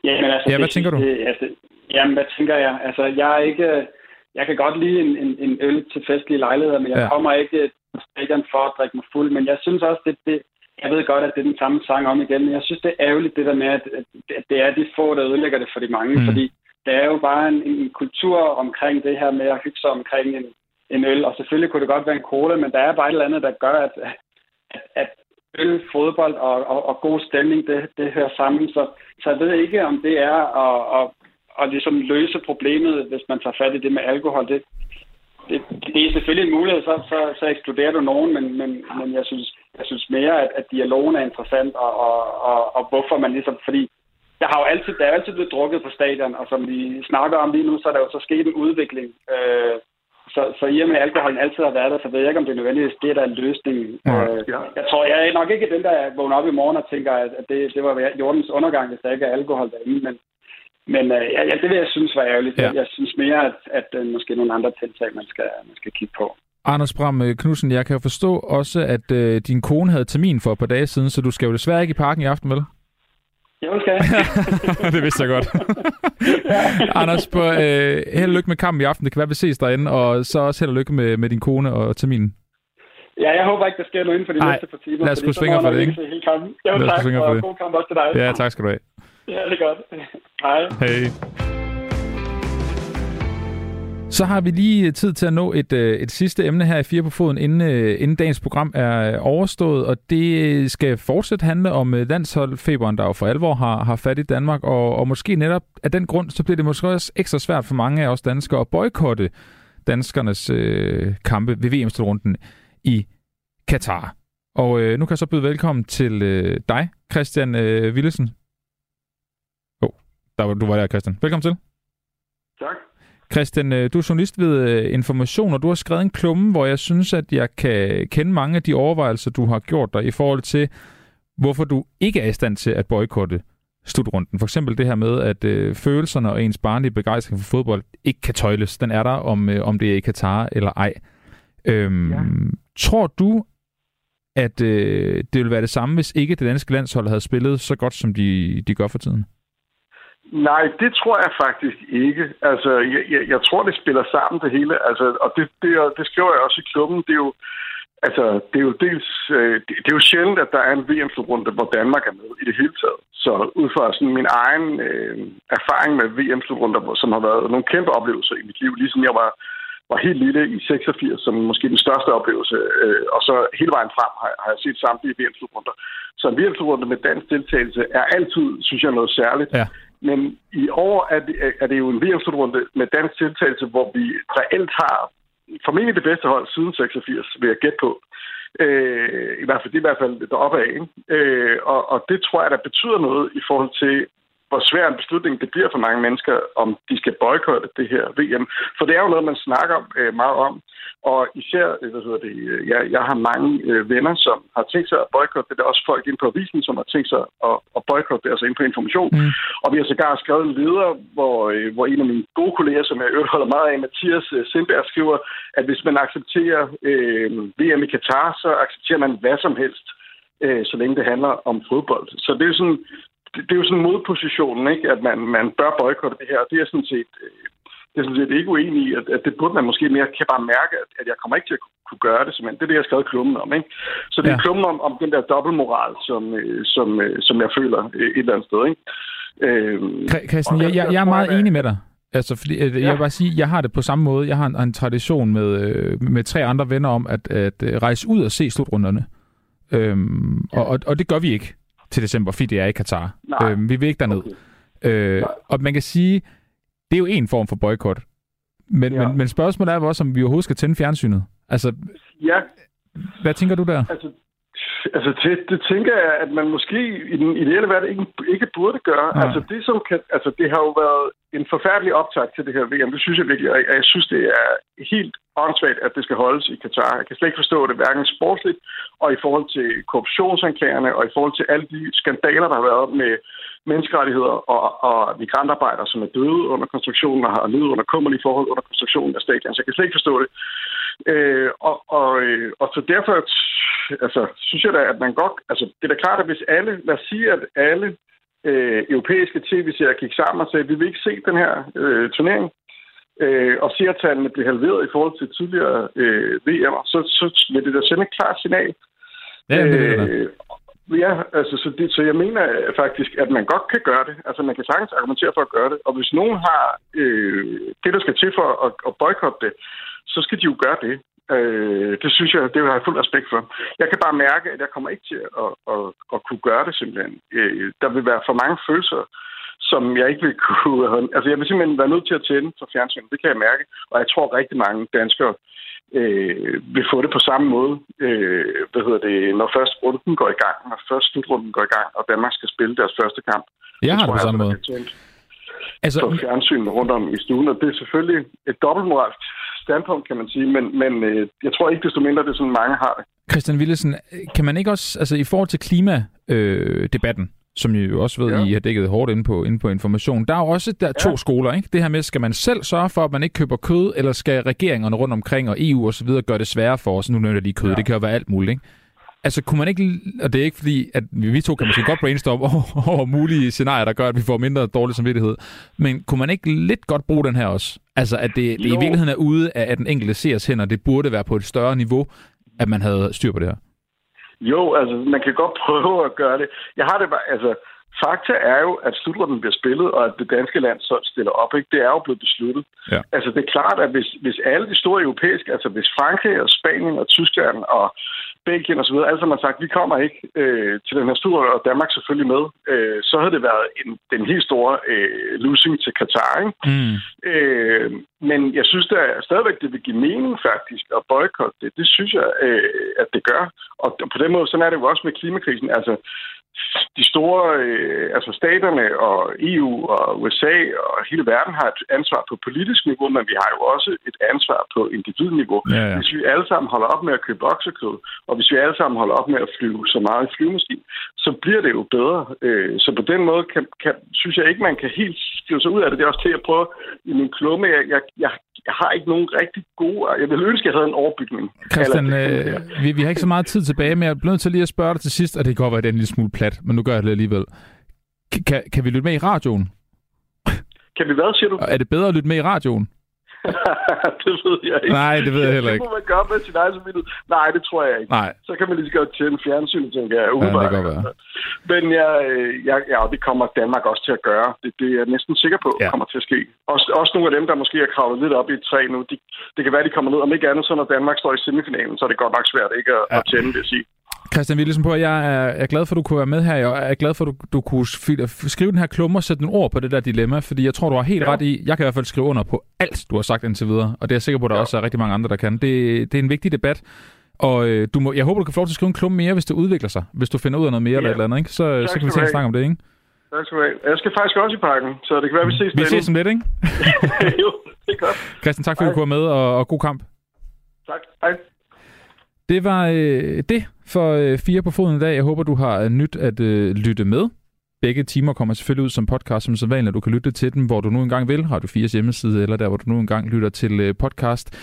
Ja, men altså, ja, hvad det, tænker du? Det, altså, Jamen, hvad tænker jeg? Altså, jeg er ikke... Jeg kan godt lide en, en, en øl til festlige lejligheder, men jeg ja. kommer ikke på stadion for at drikke mig fuld. Men jeg synes også, det, det, jeg ved godt, at det er den samme sang om igen, men jeg synes, det er ærgerligt, det der med, at, at det er de få, der ødelægger det for de mange. Mm. Fordi der er jo bare en, en kultur omkring det her med at hygge sig omkring en, en øl. Og selvfølgelig kunne det godt være en cola, men der er bare et eller andet, der gør, at, at, at øl, fodbold og, og, og god stemning, det, det hører sammen. Så, så jeg ved ikke, om det er at, at og ligesom løse problemet, hvis man tager fat i det med alkohol. Det, det, det er selvfølgelig en mulighed, så, så, så ekskluderer du nogen, men, men, men jeg, synes, jeg synes mere, at, at dialogen er interessant, og, og, og, og hvorfor man ligesom, fordi der har jo altid, der er altid blevet drukket på stadion, og som vi snakker om lige nu, så er der jo så sket en udvikling. Øh, så, så i og med, at alkoholen altid har været der, så ved jeg ikke, om det er nødvendigt, det er der en løsning. Ja, øh, ja. Jeg tror, jeg er nok ikke den, der vågner op i morgen og tænker, at det, det var jordens undergang, hvis der ikke er alkohol derinde, men, men øh, ja, det vil jeg synes var ærgerligt. Ja. Jeg synes mere, at, at øh, måske nogle andre tiltag, man skal, man skal kigge på. Anders Bram øh, Knudsen, jeg kan jo forstå også, at øh, din kone havde termin for et par dage siden, så du skal jo desværre ikke i parken i aften, vel? Jo, skal Det vidste jeg godt. Anders, på, øh, held og lykke med kampen i aften. Det kan være, vi ses derinde, og så også held og lykke med, med din kone og terminen. Ja, jeg håber ikke, der sker noget inden for de Ej, næste par timer. lad os krydse fingre for det, ikke? Jo, lad os tak, og god kamp også til dig. Ja, tak skal du have. Ja, det er godt. Hej. Hej. Så har vi lige øh, tid til at nå et, øh, et sidste emne her i Fire på Foden, inden, øh, inden dagens program er overstået, og det skal fortsat handle om landsholdfeberen, der jo for alvor har, har fat i Danmark, og, og måske netop af den grund, så bliver det måske også ekstra svært for mange af os danskere at boykotte danskernes øh, kampe ved VM-runden i Katar. Og øh, nu kan jeg så byde velkommen til øh, dig, Christian øh, Willesen, der, du var der, Christian. Velkommen til. Tak. Christian, øh, du er journalist ved øh, Information, og du har skrevet en klumme, hvor jeg synes, at jeg kan kende mange af de overvejelser, du har gjort dig i forhold til, hvorfor du ikke er i stand til at boykotte slutrunden. For eksempel det her med, at øh, følelserne og ens barnlige begejstring for fodbold ikke kan tøjles. Den er der, om, øh, om det er i Katar eller ej. Øhm, ja. Tror du, at øh, det ville være det samme, hvis ikke det danske landshold havde spillet så godt, som de, de gør for tiden? Nej, det tror jeg faktisk ikke. Altså, jeg, jeg, jeg tror, det spiller sammen det hele. Altså, og det, det, det skriver jeg også i klubben. Det er jo, altså, det er jo dels, øh, det, det er jo sjældent, at der er en VM-slutrunde, hvor Danmark er med i det hele taget. Så ud fra sådan min egen øh, erfaring med VM-slutrunder, som har været nogle kæmpe oplevelser i mit liv, ligesom jeg var, var helt lille i 86, som måske den største oplevelse, øh, og så hele vejen frem har, har jeg set samtlige VM-slutrunder. Så en VM-slutrunde med dansk deltagelse er altid, synes jeg, noget særligt. Ja. Men i år er det, er det jo en VM-slutrunde med dansk tiltagelse, hvor vi reelt har formentlig det bedste hold siden 86, vil jeg gætte på. Øh, I hvert fald, det er i hvert fald deroppe af. Ikke? Øh, og, og det tror jeg, der betyder noget i forhold til, hvor svær en beslutning det bliver for mange mennesker, om de skal boykotte det her VM. For det er jo noget, man snakker øh, meget om. Og især, øh, hvad hedder det, øh, jeg, jeg har mange øh, venner, som har tænkt sig at boykotte det. Der er også folk inde på avisen, som har tænkt sig at, at boykotte det, altså inde på information. Mm. Og vi har sågar skrevet en leder, hvor, øh, hvor en af mine gode kolleger, som jeg øvrigt holder meget af, Mathias øh, Sindberg, skriver, at hvis man accepterer øh, VM i Katar, så accepterer man hvad som helst øh, så længe det handler om fodbold. Så det er sådan, det, det er jo sådan modpositionen, ikke? at man, man bør boykotte det her. Det er sådan set, øh, det er sådan set ikke uenig i, at, at det burde man måske mere kan bare mærke, at, at jeg kommer ikke til at kunne gøre det, simpelthen. Det er det, jeg har skrevet klummen om. Ikke? Så det er ja. klummen om, om den der dobbeltmoral, som, øh, som, øh, som jeg føler et eller andet sted. Ikke? Øh, Christian, jeg, jeg, jeg er meget enig med dig. Altså, fordi, jeg ja. vil bare sige, jeg har det på samme måde. Jeg har en, en tradition med, med tre andre venner om at, at rejse ud og se slutrunderne. Øhm, ja. og, og, og det gør vi ikke til december, fordi det er i Katar. Nej. Øhm, vi vil ikke derned. Okay. Øh, og man kan sige, det er jo en form for boykot. Men, ja. men, men spørgsmålet er også, om vi overhovedet skal tænde fjernsynet. Altså, ja. hvad tænker du der? Altså, Altså, det, det tænker jeg, at man måske i den ideelle verden ikke, ikke burde gøre. Ja. Altså, det, som kan, altså, det har jo været en forfærdelig optag til det her VM. Det synes jeg virkelig, og jeg synes, det er helt åndssvagt, at det skal holdes i Katar. Jeg kan slet ikke forstå det, hverken sportsligt og i forhold til korruptionsanklagerne og i forhold til alle de skandaler, der har været med menneskerettigheder og, og migrantarbejdere, som er døde under konstruktionen og har levet under kummerlige forhold under konstruktionen af stadion. Så jeg kan slet ikke forstå det. Øh, og, og, øh, og så derfor altså, synes jeg da, at man godt... Altså, det er da klart, at hvis alle... Lad os sige, at alle øh, europæiske tv-serier gik sammen og sagde, at vi vil ikke se den her øh, turnering, øh, og seertallene blev halveret i forhold til tidligere øh, VM'er, så, så vil det da sende et klart signal. Ja, det er det. Øh, Ja, altså, så, det, så jeg mener faktisk, at man godt kan gøre det. Altså, man kan sagtens argumentere for at gøre det. Og hvis nogen har øh, det, der skal til for at, at boykotte det, så skal de jo gøre det. Øh, det synes jeg, det har jeg fuld respekt for. Jeg kan bare mærke, at jeg kommer ikke til at, at, at kunne gøre det simpelthen. Øh, der vil være for mange følelser, som jeg ikke vil kunne... Altså, jeg vil simpelthen være nødt til at tænde for fjernsynet. Det kan jeg mærke. Og jeg tror, rigtig mange danskere øh, vil få det på samme måde. Øh, hvad hedder det? Når først runden går i gang, når først slutrunden går i gang, og Danmark skal spille deres første kamp. Jeg har det på samme måde. Altså, for fjernsynet rundt om i stuen, og det er selvfølgelig et dobbeltmoralsk standpunkt, kan man sige, men, men øh, jeg tror ikke desto mindre, det er sådan, mange har det. Christian Willesen, kan man ikke også, altså i forhold til klimadebatten, øh, som I jo også ved, ja. I har dækket hårdt ind på, ind på information. Der er jo også der ja. to skoler, ikke? Det her med, skal man selv sørge for, at man ikke køber kød, eller skal regeringerne rundt omkring og EU og så videre gøre det sværere for os? Nu nævner jeg lige kød, ja. det kan jo være alt muligt, ikke? Altså, kunne man ikke, og det er ikke fordi, at vi to kan måske godt brainstorme over, over mulige scenarier, der gør, at vi får mindre dårlig samvittighed, men kunne man ikke lidt godt bruge den her også? Altså, at det, det i virkeligheden er ude af, at den enkelte seers hænder, det burde være på et større niveau, at man havde styr på det her. Jo, altså, man kan godt prøve at gøre det. Jeg har det bare, altså, Fakta er jo, at slutrunden bliver spillet, og at det danske land så stiller op. Ikke? Det er jo blevet besluttet. Ja. Altså, det er klart, at hvis, hvis alle de store europæiske, altså hvis Frankrig og Spanien og Tyskland og Belgien osv., alle sammen har sagt, vi kommer ikke øh, til den her stor, og Danmark selvfølgelig med, øh, så havde det været en, den helt store øh, losing til Katar. Ikke? Mm. Øh, men jeg synes da stadigvæk, det vil give mening faktisk at boykotte det. Det synes jeg, øh, at det gør. Og på den måde, sådan er det jo også med klimakrisen. Altså, de store, øh, altså staterne og EU og USA og hele verden har et ansvar på politisk niveau, men vi har jo også et ansvar på individniveau. Ja, ja. Hvis vi alle sammen holder op med at købe oksekød, og hvis vi alle sammen holder op med at flyve så meget i flyvemaskinen, så bliver det jo bedre. Øh, så på den måde kan, kan, synes jeg ikke, man kan helt skrive sig ud af det. Det er også til at prøve i min klumme. Jeg, jeg, jeg, jeg har ikke nogen rigtig gode... Jeg vil ønske, jeg havde en overbygning. Christian, øh, vi, vi har ikke så meget tid tilbage, men jeg er nødt til lige at spørge dig til sidst, og det godt være, en lille smule plat, men nu gør jeg det alligevel. Kan, kan vi lytte med i radioen? Kan vi hvad, siger du? Er det bedre at lytte med i radioen? det ved jeg ikke. Nej, det ved jeg heller ikke. Det må man gøre med sin egen samvittighed. Nej, det tror jeg ikke. Nej. Så kan man lige så godt tjene fjernsyn, tænker jeg. Ja, det kan godt være. Men jeg, jeg, ja, det kommer Danmark også til at gøre. Det, det er jeg næsten sikker på, ja. kommer til at ske. Også, også nogle af dem, der måske har kravlet lidt op i et træ nu, de, det kan være, de kommer ned. Om ikke andet, så når Danmark står i semifinalen, så er det godt nok svært ikke at, ja. at tjene, vil jeg sige. Christian Willesen på, jeg er, er glad for, at du kunne være med her. Jeg er glad for, at du, du kunne skrive den her klummer og sætte nogle ord på det der dilemma, fordi jeg tror, du har helt ja. ret i. Jeg kan i hvert fald skrive under på alt, du har sagt indtil videre, og det er jeg sikker på, at der ja. også er rigtig mange andre, der kan. Det, det er en vigtig debat, og øh, du må, jeg håber, du kan få lov til at skrive en klumme mere, hvis det udvikler sig. Hvis du finder ud af noget mere ja. eller et eller andet, ikke? Så, så kan vi tage en snak om det, ikke? Tak skal du have. Jeg skal faktisk også i parken, så det kan være, vi ses Vi ses om lidt, ikke? jo, det er godt. Christian, tak fordi Hej. du kom med, og, og god kamp. Tak. Hej. Det var øh, det for øh, Fire på Foden i dag. Jeg håber, du har øh, nyt at øh, lytte med. Begge timer kommer selvfølgelig ud som podcast, som sædvanligt. Du kan lytte til dem, hvor du nu engang vil. Har du Fires hjemmeside, eller der, hvor du nu engang lytter til øh, podcast.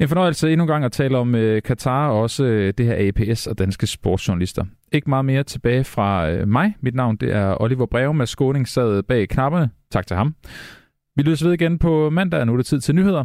En fornøjelse endnu en gang at tale om øh, Katar og også øh, det her APS og danske sportsjournalister. Ikke meget mere tilbage fra øh, mig. Mit navn det er Oliver Breve. Mads Skåning sad bag knapperne. Tak til ham. Vi lyttes ved igen på mandag, nu er det tid til nyheder.